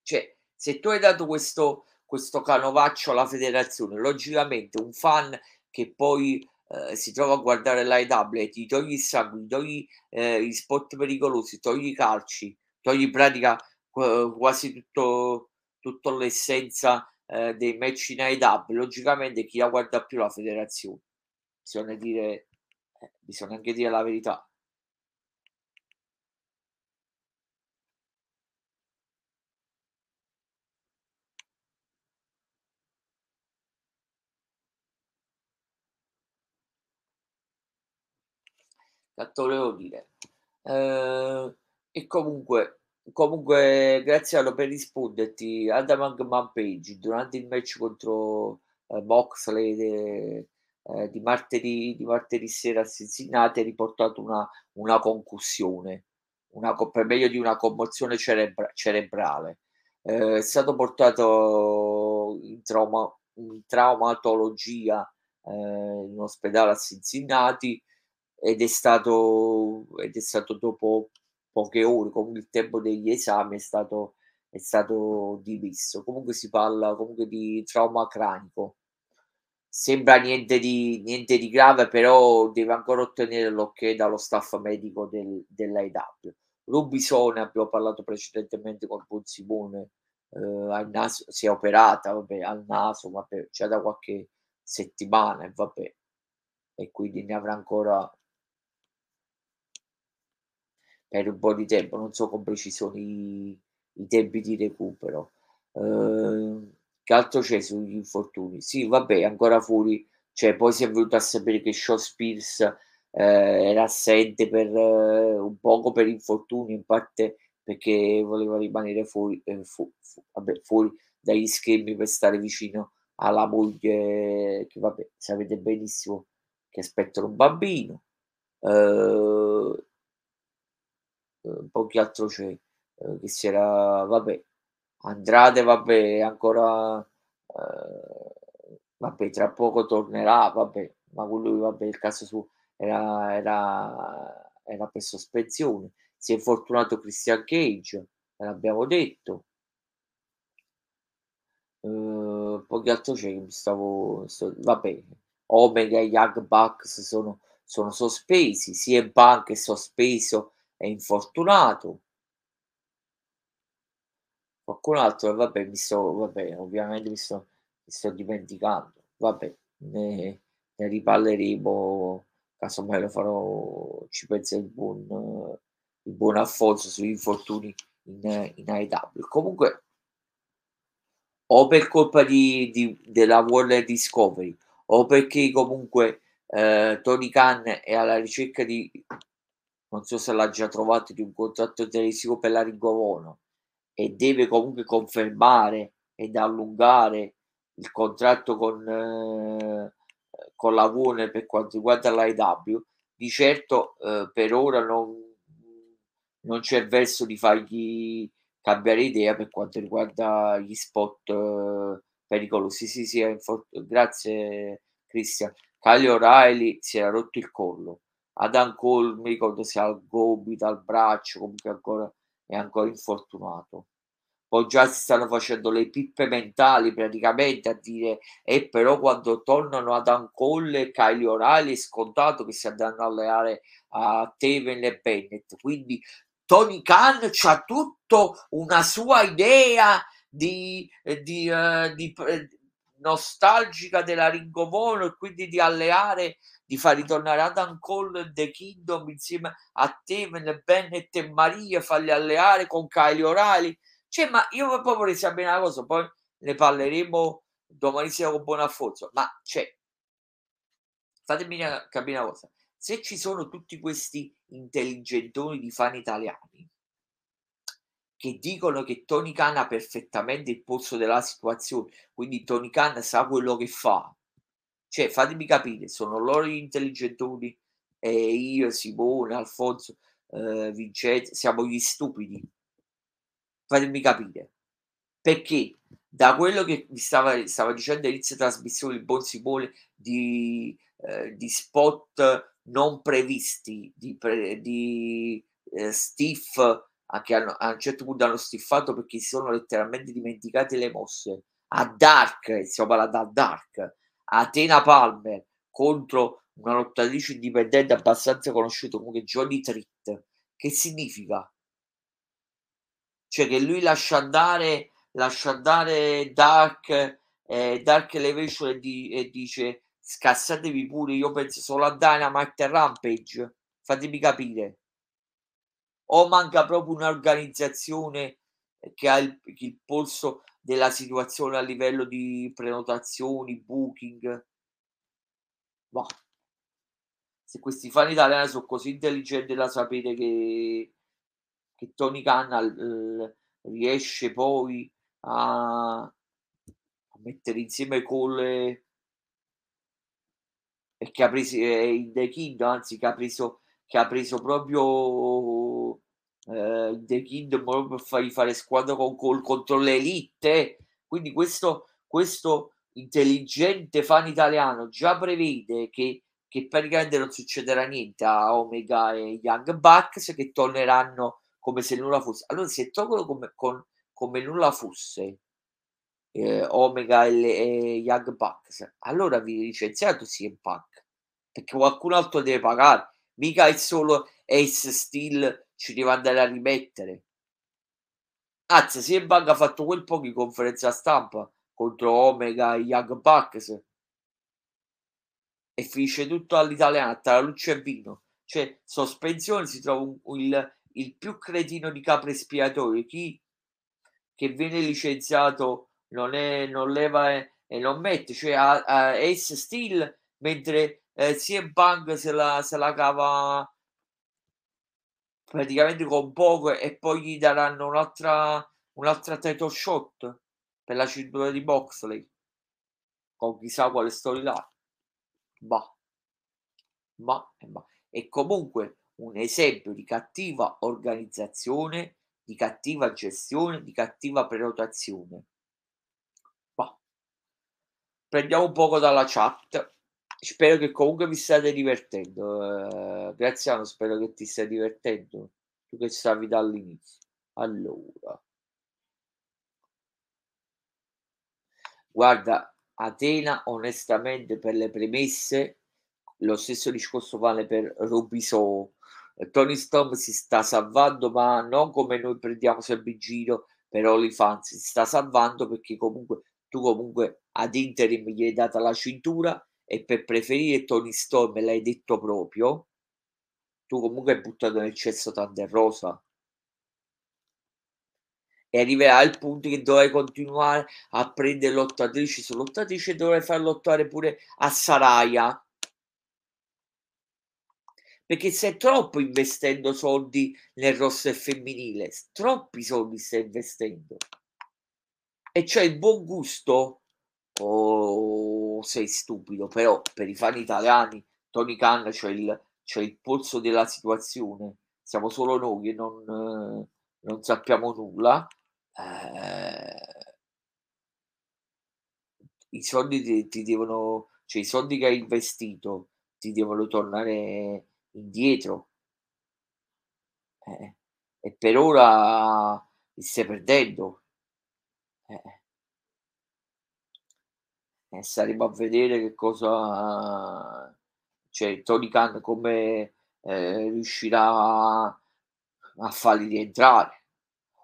Cioè, se tu hai dato questo questo canovaccio alla federazione, logicamente un fan che poi, ehm, si trova a guardare l'AEW e ti togli il sangue, ti togli, ehm, gli spot pericolosi, togli i calci, togli in pratica qua quasi tutto tutto l'essenza, ehm, dei match in AEW, logicamente chi la guarda più? La federazione. Bisogna dire eh, bisogna anche dire la verità. Tanto volevo dire. Ehm, e comunque comunque Graziano per risponderti, Adam Hangman Page durante il match contro, ehm, Moxley ehm, di martedì di martedì sera a Cincinnati ha riportato una una concussione, una per meglio di una commozione cerebra cerebrale. Ehm, è stato portato in trauma in traumatologia, ehm, in ospedale a Cincinnati ed è stato ed è stato dopo poche ore, comunque il tempo degli esami è stato è stato dimesso. Comunque si parla comunque di trauma cranico. Sembra niente di niente di grave, però deve ancora ottenere l'ok dallo staff medico del dell'AEW. Rubisone, abbiamo parlato precedentemente con Buon Simone, ehm, al si è operata, vabbè, al naso, vabbè, già da qualche settimana vabbè. E quindi ne avrà ancora per un po' di tempo, non so con precisione i i tempi di recupero. Ehm, che altro c'è sugli infortuni? Sì, vabbè, ancora fuori cioè poi si è venuto a sapere che Shawn Spears, ehm, era assente per un poco per infortuni, in parte perché voleva rimanere fuori ehm, fu fu vabbè, fuori dagli schermi per stare vicino alla moglie che vabbè, sapete benissimo che aspettano un bambino. Uhm, poi chi altro c'è? Uhm, che si era vabbè, Andrade vabbè ancora uhm, vabbè tra poco tornerà, vabbè, ma con lui vabbè il caso suo era era era per sospensione. si è infortunato Christian Cage, l'abbiamo detto. Uh, poi altro c'è che mi stavo, sto, vabbè, Omega e Young Bucks sono, sono sospesi, CM Punk è sospeso e infortunato. Qualcun altro, vabbè, mi sto, vabbè, ovviamente mi sto, mi sto dimenticando, vabbè, ne, ne riparleremo, casomai lo farò, ci pensa il buon, il buon Alfonso sugli infortuni in, in AEW. Comunque, o per colpa di, di, della World Discovery, o perché comunque eh, Tony Khan è alla ricerca di, non so se l'ha già trovato, di un contratto televisivo per la Ring of e deve comunque confermare ed allungare il contratto con, eh, con la Warner per quanto riguarda l'IW, di certo eh, per ora non, non c'è verso di fargli cambiare idea per quanto riguarda gli spot eh, pericolosi. Sì, sì, info- grazie Cristian. Kyle O'Reilly si era rotto il collo. Adam Cole mi ricordo se ha il gomito al braccio, comunque ancora è ancora infortunato. Poi già si stanno facendo le pippe mentali praticamente a dire e eh, però quando tornano ad Ancole e Kylie O'Reilly è scontato che si andranno a alleare a Taven e Bennett. Quindi Tony Khan ha tutto una sua idea di, di, uh, di, uh, nostalgica della Ring of Honor e quindi di alleare di far ritornare Adam Cole e The Kingdom insieme a Taven, Bennett e Maria, farli alleare con Kylie O'Reilly. Cioè, ma io proprio vorrei sapere una cosa, poi ne parleremo domani sera con Buonafforzo, ma cioè, fatemi capire una cosa, se ci sono tutti questi intelligentoni di fan italiani che dicono che Tony Khan ha perfettamente il polso della situazione, quindi Tony Khan sa quello che fa, cioè, fatemi capire, sono loro gli intelligentoni e io, Simone, Alfonso, eh, Vincenzo, siamo gli stupidi. Fatemi capire. Perché da quello che mi stava, stava dicendo all'inizio trasmissione il buon Simone di, eh, di spot non previsti, di, pre, di eh, stiff, che hanno, a un certo punto hanno stiffato perché si sono letteralmente dimenticate le mosse. A Dark, stiamo parlando a Dark, Atena Palmer contro una lottatrice indipendente abbastanza conosciuta come Johnny Tritt. Che significa? Cioè che lui lascia andare, lascia andare Dark, eh, Dark Elevation e, di, e dice scassatevi pure, io penso solo a Dynamite e Rampage. Fatemi capire. O manca proprio un'organizzazione che ha il, il polso della situazione a livello di prenotazioni, booking. Boh. Se questi fan italiani sono così intelligenti da sapere che, che Tony Khan eh, riesce poi a, a, mettere insieme Cole e che ha preso eh, in The Kid, anzi che ha preso, che ha preso proprio eh, The Kid proprio per fargli fare squadra con, con, contro l'elite. Quindi questo, questo intelligente fan italiano già prevede che, che praticamente non succederà niente a Omega e Young Bucks che torneranno come se nulla fosse. Allora, se tolgono come, con, come nulla fosse eh, Omega e, e, Young Bucks, allora vi licenziato CM Punk perché qualcun altro deve pagare, mica è solo Ace Steel ci deve andare a rimettere. Anzi, se Bang ha fatto quel po' di conferenza stampa contro Omega e Young Bucks e finisce tutto all'italiana luce e vino. Cioè, sospensione si trova un, il, il più cretino di capre espiatorie. Chi che viene licenziato non, è, non leva e, e non mette, cioè a, a Ace Steel mentre eh, CM Punk se la, se la cava praticamente con poco e poi gli daranno un'altra un'altra title shot per la cintura di Boxley. Con chissà quale storyline ma ma ma è comunque un esempio di cattiva organizzazione di cattiva gestione di cattiva prenotazione. Ma prendiamo un poco dalla chat Spero che comunque vi state divertendo. Uh, Graziano, spero che ti stia divertendo. Tu che stavi dall'inizio. Allora. Guarda, Atena onestamente per le premesse, lo stesso discorso vale per Robisò. Tony Storm si sta salvando, ma non come noi prendiamo sempre in giro per OnlyFans, si sta salvando perché comunque tu comunque ad interim gli hai data la cintura e per preferire Tony Storm l'hai detto proprio, tu comunque hai buttato nel cesso Thunder Rosa e arriverà al punto che dovrai continuare a prendere lottatrici su lottatrici e dovrai far lottare pure a Saraya perché stai troppo investendo soldi nel roster femminile, troppi soldi stai investendo. E c'è il buon gusto oh, sei stupido, però per i fan italiani Tony Khan c'è il, c'è il polso della situazione, siamo solo noi che non, non sappiamo nulla. Eh, I soldi ti, ti devono, cioè i soldi che hai investito ti devono tornare indietro. Eh, e per ora li stai perdendo. Eh. E staremo a vedere che cosa cioè Tony Khan come eh, riuscirà a, farli rientrare.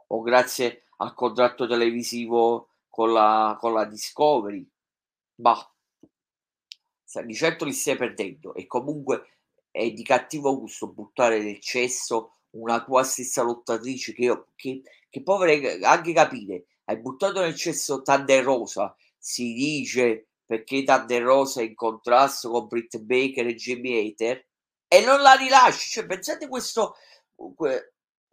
O grazie al contratto televisivo con la, con la Discovery. Ma di certo li stai perdendo. E comunque è di cattivo gusto buttare nel cesso una tua stessa lottatrice che, io, che, che potrei anche capire. Hai buttato nel cesso Thunder Rosa, si dice perché Thunder Rosa è in contrasto con Britt Baker e Jamie Hater e non la rilasci. Cioè, pensate questo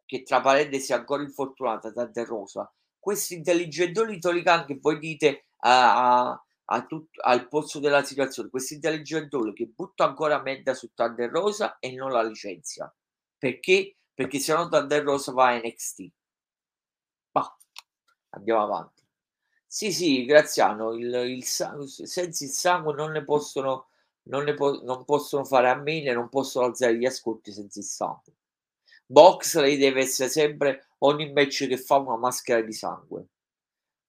che tra parentesi è ancora infortunata Thunder Rosa. Questo intelligentone di Tony Khan che voi dite a, a a tut- al posto della situazione questo intelligentone che butta ancora merda su Thunder Rosa e non la licenzia perché? Perché se no Thunder Rosa va a NXT bah, andiamo avanti sì sì Graziano il, il, senza il sangue non ne possono non, ne po- non possono fare a meno non possono alzare gli ascolti senza il sangue Boxley deve essere sempre ogni match che fa una maschera di sangue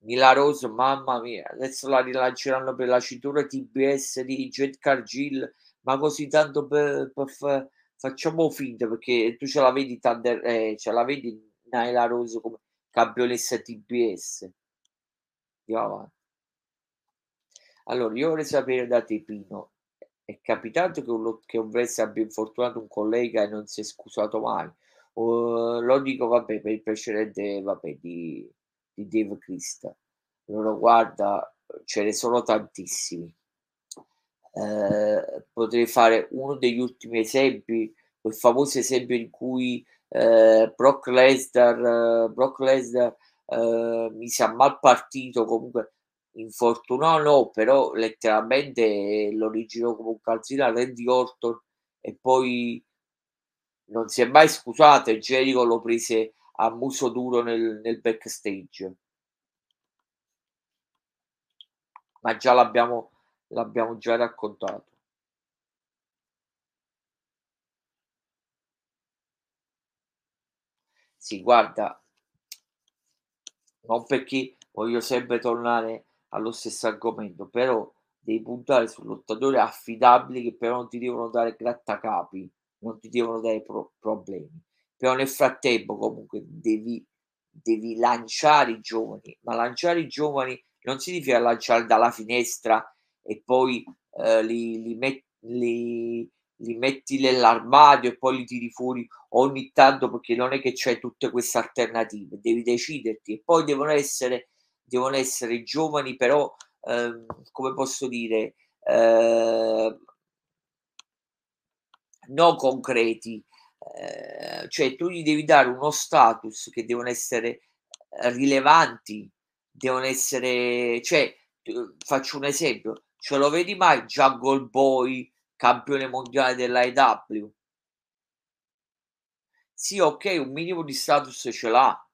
Milaroso, mamma mia, adesso la rilanceranno per la cintura TBS di Jet Cargill, ma così tanto per, per fa, facciamo finta perché tu ce la vedi Thunder, eh, ce la vedi Naila Rose come campionessa TBS. Andiamo avanti. Allora, io vorrei sapere da te, Pino, è capitato che un, che un wrestler abbia infortunato un collega e non si è scusato mai? O, lo dico, vabbè, per il precedente, vabbè, di di Dave Christ. Allora, guarda, ce ne sono tantissimi. Eh, potrei fare uno degli ultimi esempi, quel famoso esempio in cui eh, Brock Lesnar, uh, Brock Lesnar uh, mi sa mal partito, comunque infortunò no, però letteralmente lo rigirò come un calzino a Randy Orton e poi non si è mai scusato e Jericho lo prese a muso duro nel, nel backstage. Ma già l'abbiamo, l'abbiamo già raccontato. Sì, guarda, non perché voglio sempre tornare allo stesso argomento, però devi puntare su lottatori affidabili che però non ti devono dare grattacapi, non ti devono dare pro- problemi. Però nel frattempo comunque devi, devi lanciare i giovani, ma lanciare i giovani non significa lanciare dalla finestra e poi eh, li, li, met, li, li, metti nell'armadio e poi li tiri fuori ogni tanto perché non è che c'è tutte queste alternative, devi deciderti. E poi devono essere, devono essere giovani però, eh, come posso dire, eh, non concreti, eh, cioè tu gli devi dare uno status che devono essere rilevanti, devono essere, cioè, faccio un esempio, ce lo vedi mai Jungle Boy, campione mondiale dell'AEW? Sì, ok, un minimo di status ce l'ha,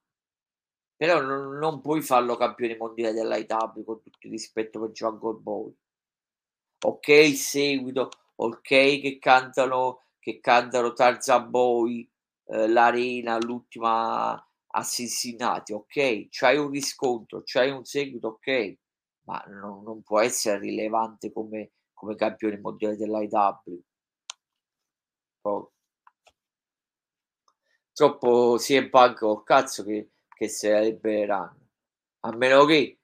però non, non puoi farlo campione mondiale dell'AEW con tutto il rispetto per Jungle Boy. Ok, il seguito, ok che cantano che cantano Tarzan Boy, eh, l'arena, l'ultima a Cincinnati, ok, c'hai un riscontro, c'hai un seguito, ok, ma non, non può essere rilevante come, come campione mondiale dell'IW. Poi, troppo CM Punk o cazzo che, che se la libereranno. A meno che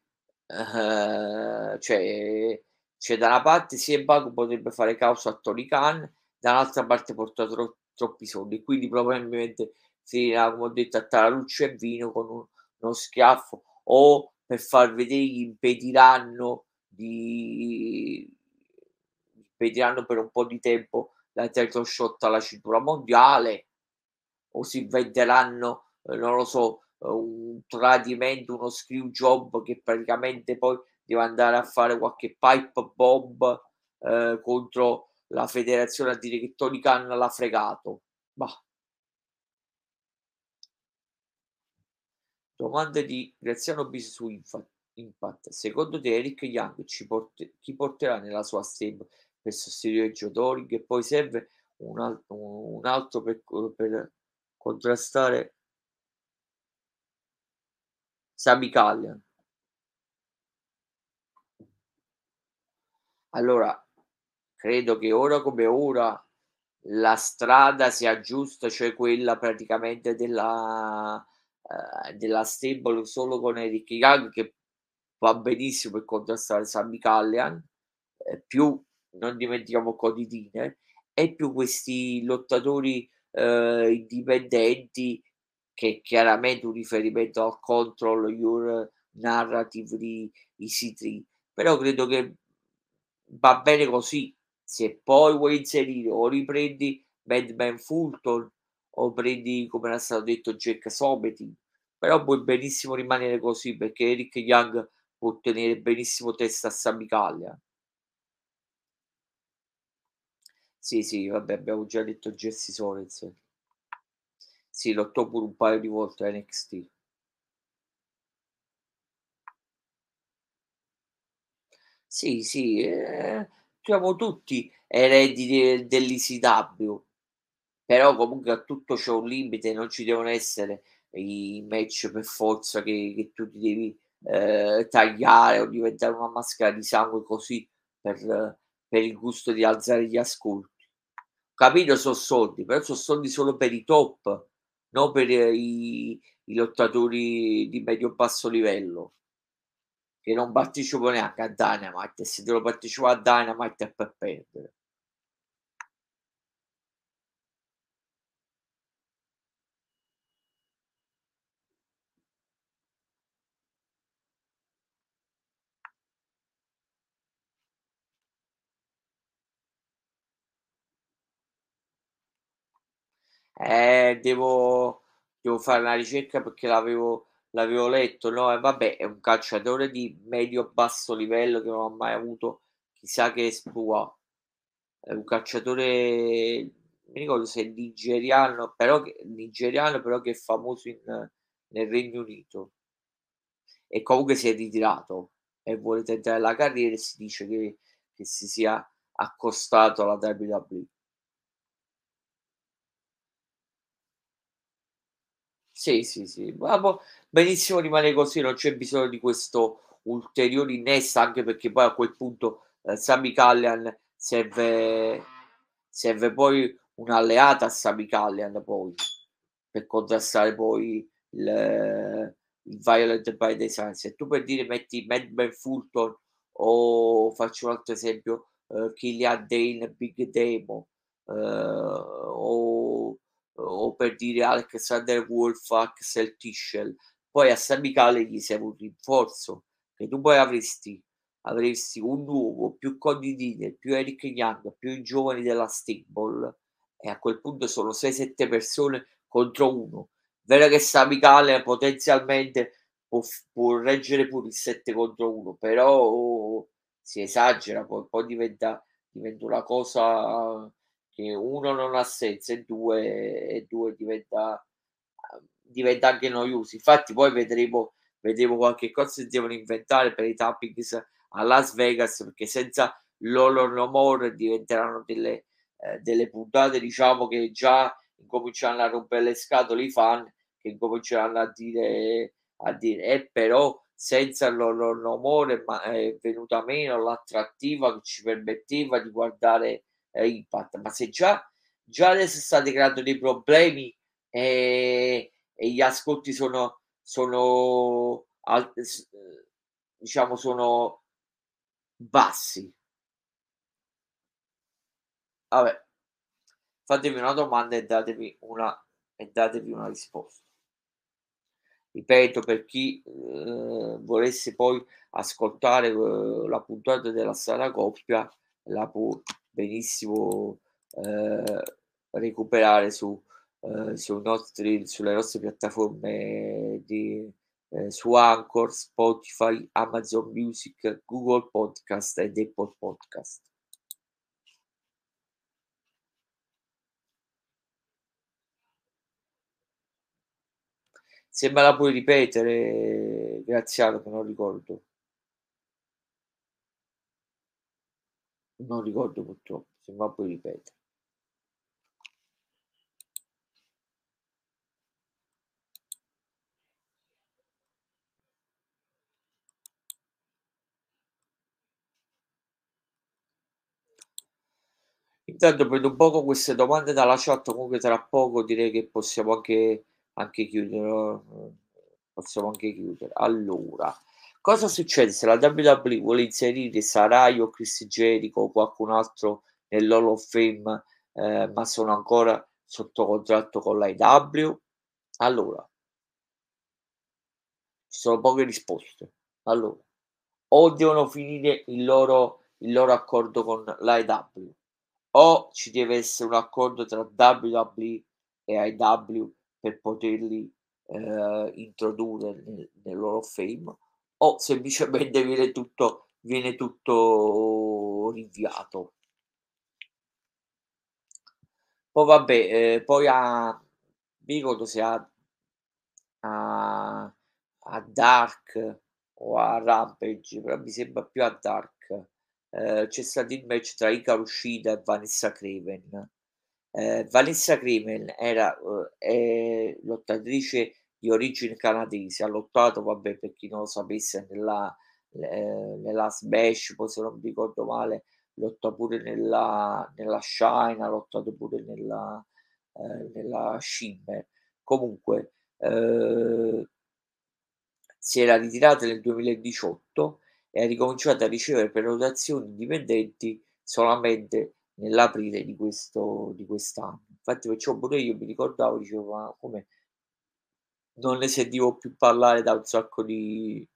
uh, cioè, cioè da una parte CM Punk potrebbe fare causa a Tony Khan dall'altra parte porta tro- troppi soldi. Quindi probabilmente finirà come ho detto a Taraluccio e Vino con un, uno schiaffo o per far vedere gli impediranno di impediranno per un po' di tempo la title shot alla cintura mondiale o si inventeranno eh, non lo so un tradimento uno screw job che praticamente poi deve andare a fare qualche pipe bomb eh, contro la federazione a dire che Tony Khan l'ha fregato. Bah. Domanda di Graziano Bis su Impact. Secondo te Eric Young ci porte, chi porterà nella sua stable sostituire Joe Doring e poi serve un, al- un altro per, per contrastare Sami Callian? Allora, credo che ora come ora la strada sia giusta, cioè quella praticamente della eh, della stable solo con Eric Young che va benissimo per contrastare Sammy Callian, eh, più non dimentichiamo Cody Diner, e più questi lottatori eh, indipendenti che chiaramente un riferimento al control your narrative di Easy 3 però credo che va bene così se poi vuoi inserire o riprendi Madman Fulton o prendi, come era stato detto, Jack Sobeti, però puoi benissimo rimanere così perché Eric Young può tenere benissimo testa a Samicaglia. Sì, sì, vabbè, abbiamo già detto Jesse Sorensen. Sì, lottò pure un paio di volte a NXT. Sì, sì, eh, siamo tutti eredi de, dell'ICW però comunque a tutto c'è un limite, non ci devono essere i match per forza che, che tu ti devi eh, tagliare o diventare una maschera di sangue così per, per il gusto di alzare gli ascolti. Capito, sono soldi, però sono soldi solo per i top, non per i, i lottatori di medio-basso livello che non partecipo neanche a Dynamite se devo partecipare a Dynamite è per perdere. Eh, devo, devo fare una ricerca perché l'avevo, l'avevo letto, no? E vabbè, è un calciatore di medio-basso livello che non ha mai avuto chissà che esploit. È un calciatore, mi ricordo se è nigeriano, però che, nigeriano, però che è famoso in, nel Regno Unito. E comunque si è ritirato e vuole tentare la carriera e si dice che, che si sia accostato alla WWE. Sì, sì, sì, ma benissimo rimane così, non c'è bisogno di questo ulteriore innesto, anche perché poi a quel punto eh, Sami Callian serve, serve poi un'alleata a Sami Callian poi per contrastare poi il, il Violent by Design. Se tu per dire metti Madman Fulton o faccio un altro esempio, uh, Killian Dane Big Demo uh, o o per dire Alexander Wolf, Axel Tischel, poi a San Michele gli serve un rinforzo che tu poi avresti, avresti un nuovo, più Cody più Eric Young, più i giovani della stable e a quel punto sono 6-7 persone contro uno. Vero che San Michele potenzialmente può, può, reggere pure il 7 contro 1, però si esagera, poi, poi diventa, diventa una cosa che uno non ha senso e due, e due diventa, diventa anche noioso. Infatti poi vedremo, vedremo qualche cosa si devono inventare per i tappings a Las Vegas perché senza loro no more diventeranno delle, eh, delle puntate diciamo che già incominciano a rompere le scatole i fan che incominciano a dire, a dire eh, però senza il loro rumore ma è venuta meno l'attrattiva che ci permetteva di guardare eh, Impact. Ma se già, già adesso state creando dei problemi e, e gli ascolti sono, sono diciamo sono bassi. Vabbè, fatevi una domanda e datevi una, e datevi una risposta. Ripeto, per chi eh, volesse poi ascoltare eh, la puntata della Sala Coppia, la può benissimo eh, recuperare su, eh, sui nostri, sulle nostre piattaforme di, eh, su Anchor, Spotify, Amazon Music, Google Podcast ed Apple Podcast. Se me la puoi ripetere, Graziano, che non ricordo. Non ricordo purtroppo, se me la puoi ripetere. Intanto prendo un poco queste domande dalla chat, comunque tra poco direi che possiamo anche, anche chiudere. Possiamo anche chiudere. Allora, cosa succede se la WWE vuole inserire Sarai o Chris Jericho o qualcun altro nell'Hall of Fame, eh, ma sono ancora sotto contratto con l'AEW? Allora, ci sono poche risposte. Allora, o devono finire il loro, il loro accordo con l'AEW o ci deve essere un accordo tra WWE e IW per poterli eh, introdurre nel, nel loro fame o semplicemente viene tutto, viene tutto rinviato. Poi vabbè, eh, poi a mi se a, a, a Dark o a Rampage, però mi sembra più a Dark eh, c'è stato il match tra Ika Rushida e Vanessa Craven. Eh, Vanessa Craven era eh, lottatrice di origine canadese, ha lottato, vabbè, per chi non lo sapesse, nella, eh, nella Smash, poi se non mi ricordo male, lotta pure nella, nella Shine, ha lottato pure nella, eh, nella Shimmer. Comunque, eh, si era ritirata nel 2018 e ha ricominciato a ricevere prenotazioni indipendenti solamente nell'aprile di, questo, di quest'anno. Infatti, perciò pure io mi ricordavo, dicevo, ma come non ne sentivo più parlare da un sacco di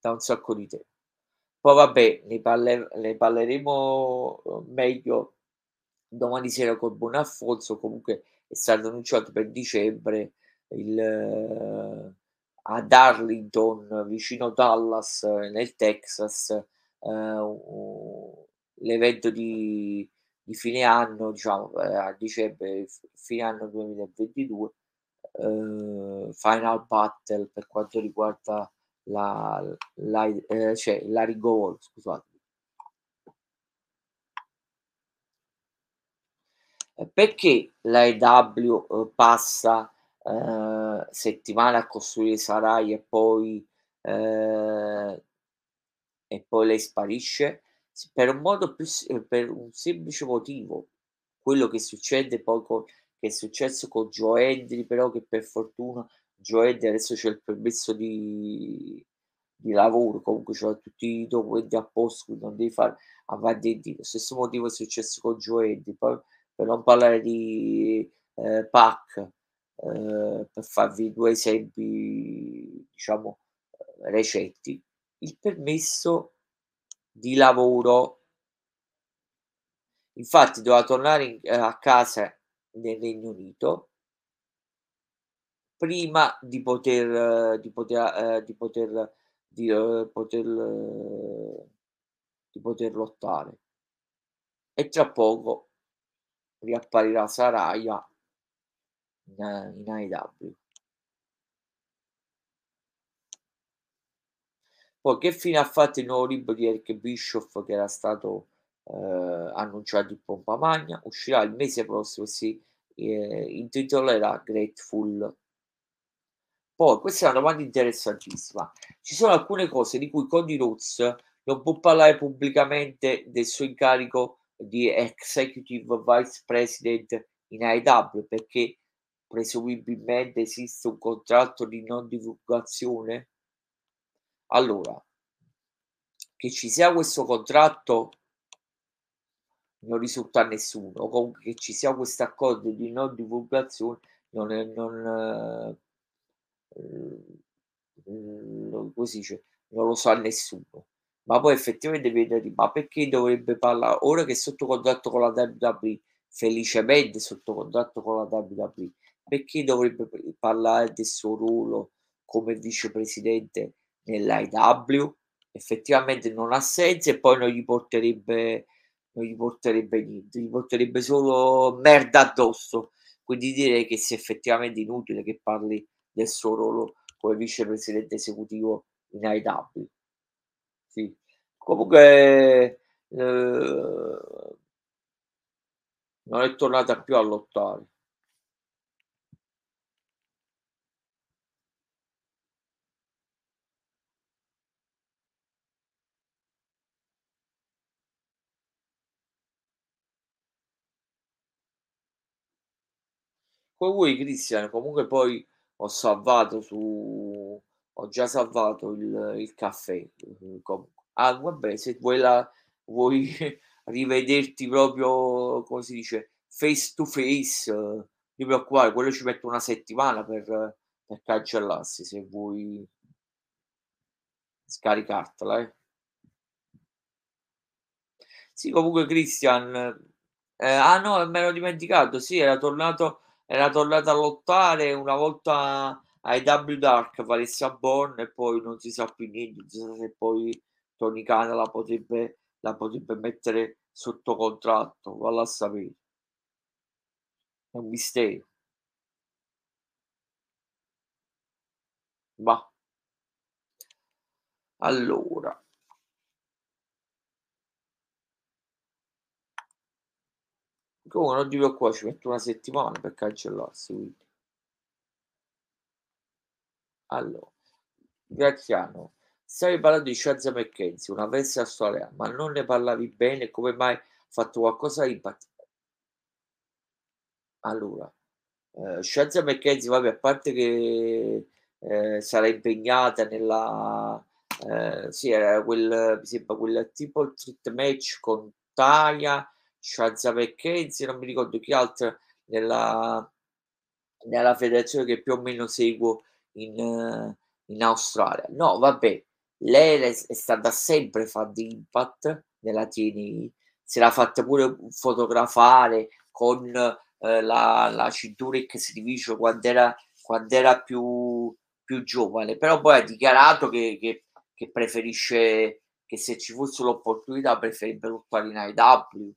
da un sacco di tempo. Poi vabbè, ne, parle, ne parleremo eh, meglio domani sera con Buon Alfonso. Comunque è stato annunciato per dicembre il a Darlington, vicino Dallas, nel Texas, eh, l'evento di, di, fine anno, diciamo eh, a dicembre, fine anno 2022, eh, Final Battle per quanto riguarda la, la, eh, cioè, la Rigol, scusate. Perché la EW eh, passa eh, settimane a costruire Sarai e poi, eh, e poi lei sparisce per un modo più per un semplice motivo quello che succede poi con, che è successo con Joe Hendry però che per fortuna Joe Hendry adesso c'è il permesso di, di lavoro comunque c'è tutti i documenti a posto quindi non devi fare avanti e lo stesso motivo è successo con Joe Hendry poi per non parlare di eh, Pac eh, per farvi due esempi, diciamo, eh, recenti. Il permesso di lavoro infatti doveva tornare in, eh, a casa nel Regno Unito prima di poter di poter eh, di poter di, eh, poter di poter lottare e tra poco riapparirà Saraya in, in AEW. Poi che fine ha fatto il nuovo libro di Eric Bischoff che era stato ehm, annunciato in pompa magna, uscirà il mese prossimo si, ehm, intitolerà Grateful. Poi, questa è una domanda interessantissima. Ci sono alcune cose di cui Cody Rhodes non può parlare pubblicamente del suo incarico di Executive Vice President in AEW perché presumibilmente esiste un contratto di non divulgazione? Allora, che ci sia questo contratto non risulta a nessuno, comunque che ci sia questo accordo di non divulgazione non è, non, eh, così dice, non lo sa nessuno. Ma poi effettivamente vedi, ma perché dovrebbe parlare ora che è sotto contratto con la WWE, felicemente sotto contratto con la WWE, perché dovrebbe parlare del suo ruolo come vicepresidente nell'IW? Effettivamente non ha senso e poi non gli porterebbe non gli porterebbe niente, gli porterebbe solo merda addosso. Quindi direi che sia effettivamente inutile che parli del suo ruolo come vicepresidente esecutivo in IW. Sì. Comunque eh, non è tornata più a lottare. Come vuoi Cristian, comunque poi ho salvato su ho già salvato il il caffè, mhmm, comunque. Ah, vabbè, se vuoi la vuoi rivederti proprio, come si dice, face to face, non ti preoccupare, quello ci metto una settimana per per cancellarsi, se vuoi scaricartela, eh. Sì, comunque Christian eh, ah no, me l'ero dimenticato, sì, era tornato era tornato a lottare una volta ai W Dark Vanessa Born e poi non si sa più niente, sa se poi Tony Khan la potrebbe, la potrebbe mettere sotto contratto, valla a sapere. È un mistero. Ma allora Comunque non ti preoccupare, ci metto una settimana per cancellarsi, quindi. Allora, Graziano, stavi parlando di Shazza McKenzie, una veste australiana, ma non ne parlavi bene, come mai ha fatto qualcosa di impattante? Allora, eh, Shazza McKenzie, vabbè, a parte che eh, sarà impegnata nella... Eh, sì, era quel, mi sembra quel tipo treat match con Taya, Shazza McKenzie, non mi ricordo chi altro nella, nella federazione che più o meno seguo in, in Australia. No, vabbè, lei è, è stata sempre fan di Impact nella TNI, se l'ha fatta pure fotografare con eh, la, la cintura X Division quando era, quando era più, più giovane, però poi ha dichiarato che, che, che preferisce che se ci fosse l'opportunità preferirebbe lottare in IW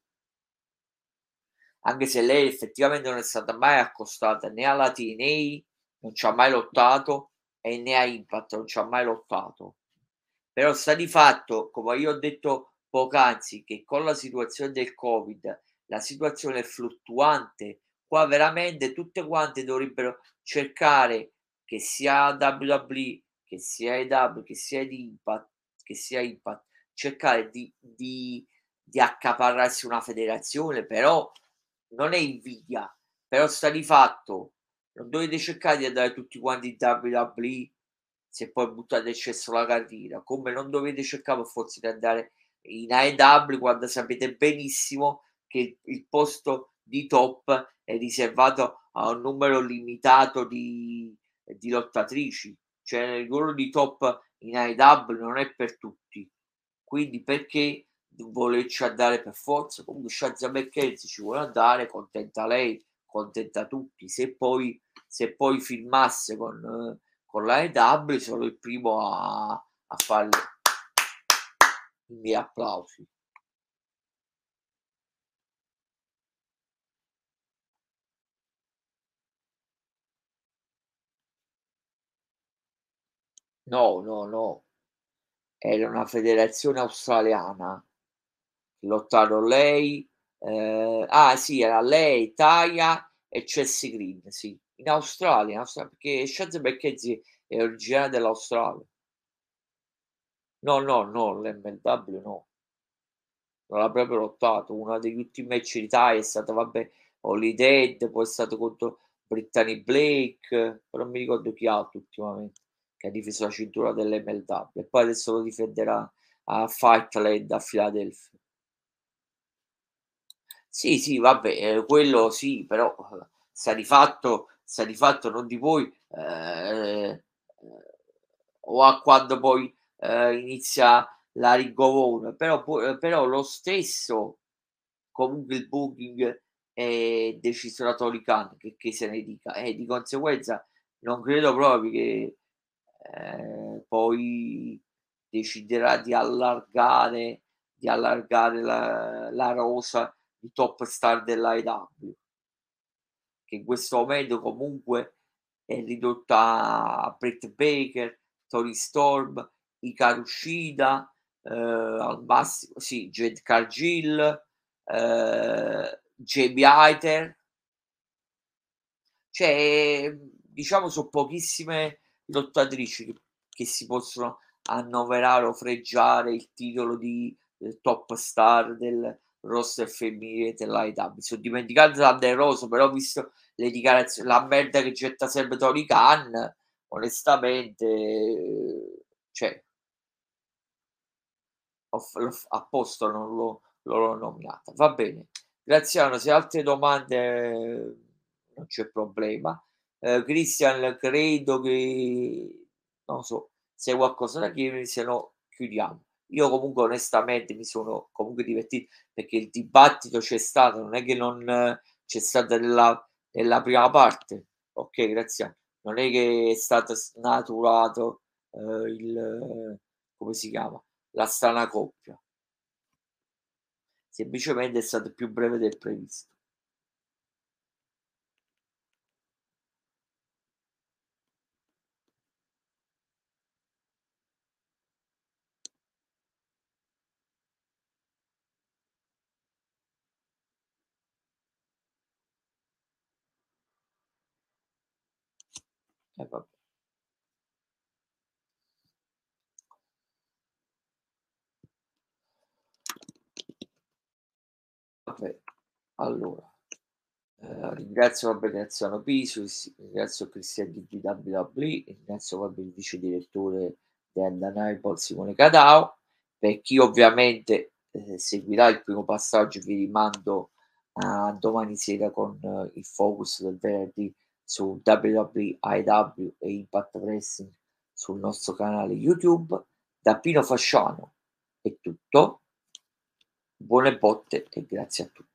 anche se lei effettivamente non è stata mai accostata né alla TNA, non ci ha mai lottato, e né a Impact, non ci ha mai lottato. Però sta di fatto, come io ho detto poc'anzi, che con la situazione del Covid, la situazione è fluttuante, qua veramente tutte quante dovrebbero cercare che sia WWE, che sia EW, che sia Impact, che sia Impact, cercare di, di, di accaparrarsi una federazione, però non è invidia, però sta di fatto, non dovete cercare di andare tutti quanti in WWE se poi buttate eccesso la carriera, come non dovete cercare forse di andare in AEW quando sapete benissimo che il, posto di top è riservato a un numero limitato di, di lottatrici, cioè il ruolo di top in AEW non è per tutti, quindi perché volerci andare per forza. Comunque Shazza McKenzie ci vuole andare, contenta lei, contenta tutti. Se poi, se poi filmasse con, con la EW, sono il primo a, a fare i miei applausi. No, no, no. Era una federazione australiana lottarono lei, eh, ah sì, era lei, Taya e Chelsea Green, sì, in Australia, in Australia perché Shaz McKenzie è originaria dell'Australia. No, no, no, l'MLW no. Non l'ha proprio lottato. Uno degli ultimi match di Taya è stato, vabbè, Holiday, poi è stato contro Brittany Blake, però non mi ricordo chi altro ultimamente che ha difeso la cintura dell'MLW e poi adesso lo difenderà a Fightland a Filadelfia. Sì, sì, vabbè, eh, quello sì, però sta di fatto, sta di fatto non di voi eh, eh, o a quando poi eh, inizia la of però, però lo stesso comunque il booking è deciso da Tony Khan, che, che se ne dica, e di conseguenza non credo proprio che eh, poi deciderà di allargare, di allargare la, la rosa di top star dell'AEW, che in questo momento comunque è ridotta a Brett Baker, Tony Storm, Ikaru Shida, eh, al massimo, sì, Jed Cargill, eh, JB Heiter, cioè diciamo sono pochissime lottatrici che, che si possono annoverare o freggiare il titolo di eh, top star del roster femminile dell'AEW. Sono dimenticato Thunder Rose, però visto le dichiarazioni, la merda che getta sempre Tony Khan, onestamente, cioè, a posto non l'ho, l'ho nominata. Va bene. Graziano, se altre domande non c'è problema. Eh, Christian, credo che non so se hai qualcosa da chiedere, se no chiudiamo. Io comunque onestamente mi sono comunque divertito perché il dibattito c'è stato, non è che non c'è stata nella, nella prima parte. Ok, grazie. Non è che è stato snaturato eh, il come si chiama la strana coppia. Semplicemente è stato più breve del previsto. Eh, vabbè. Vabbè, allora, eh, ringrazio vabbè, Graziano Piso, ringrazio Cristian di BWB, ringrazio vabbè, il vice direttore di Andanaipo Simone Cadao. Per chi ovviamente eh, seguirà il primo passaggio, vi rimando a domani sera con eh, il focus del venerdì su WWE, e Impact Wrestling sul nostro canale YouTube. Da Pino Fasciano è tutto. Buone botte e grazie a tutti.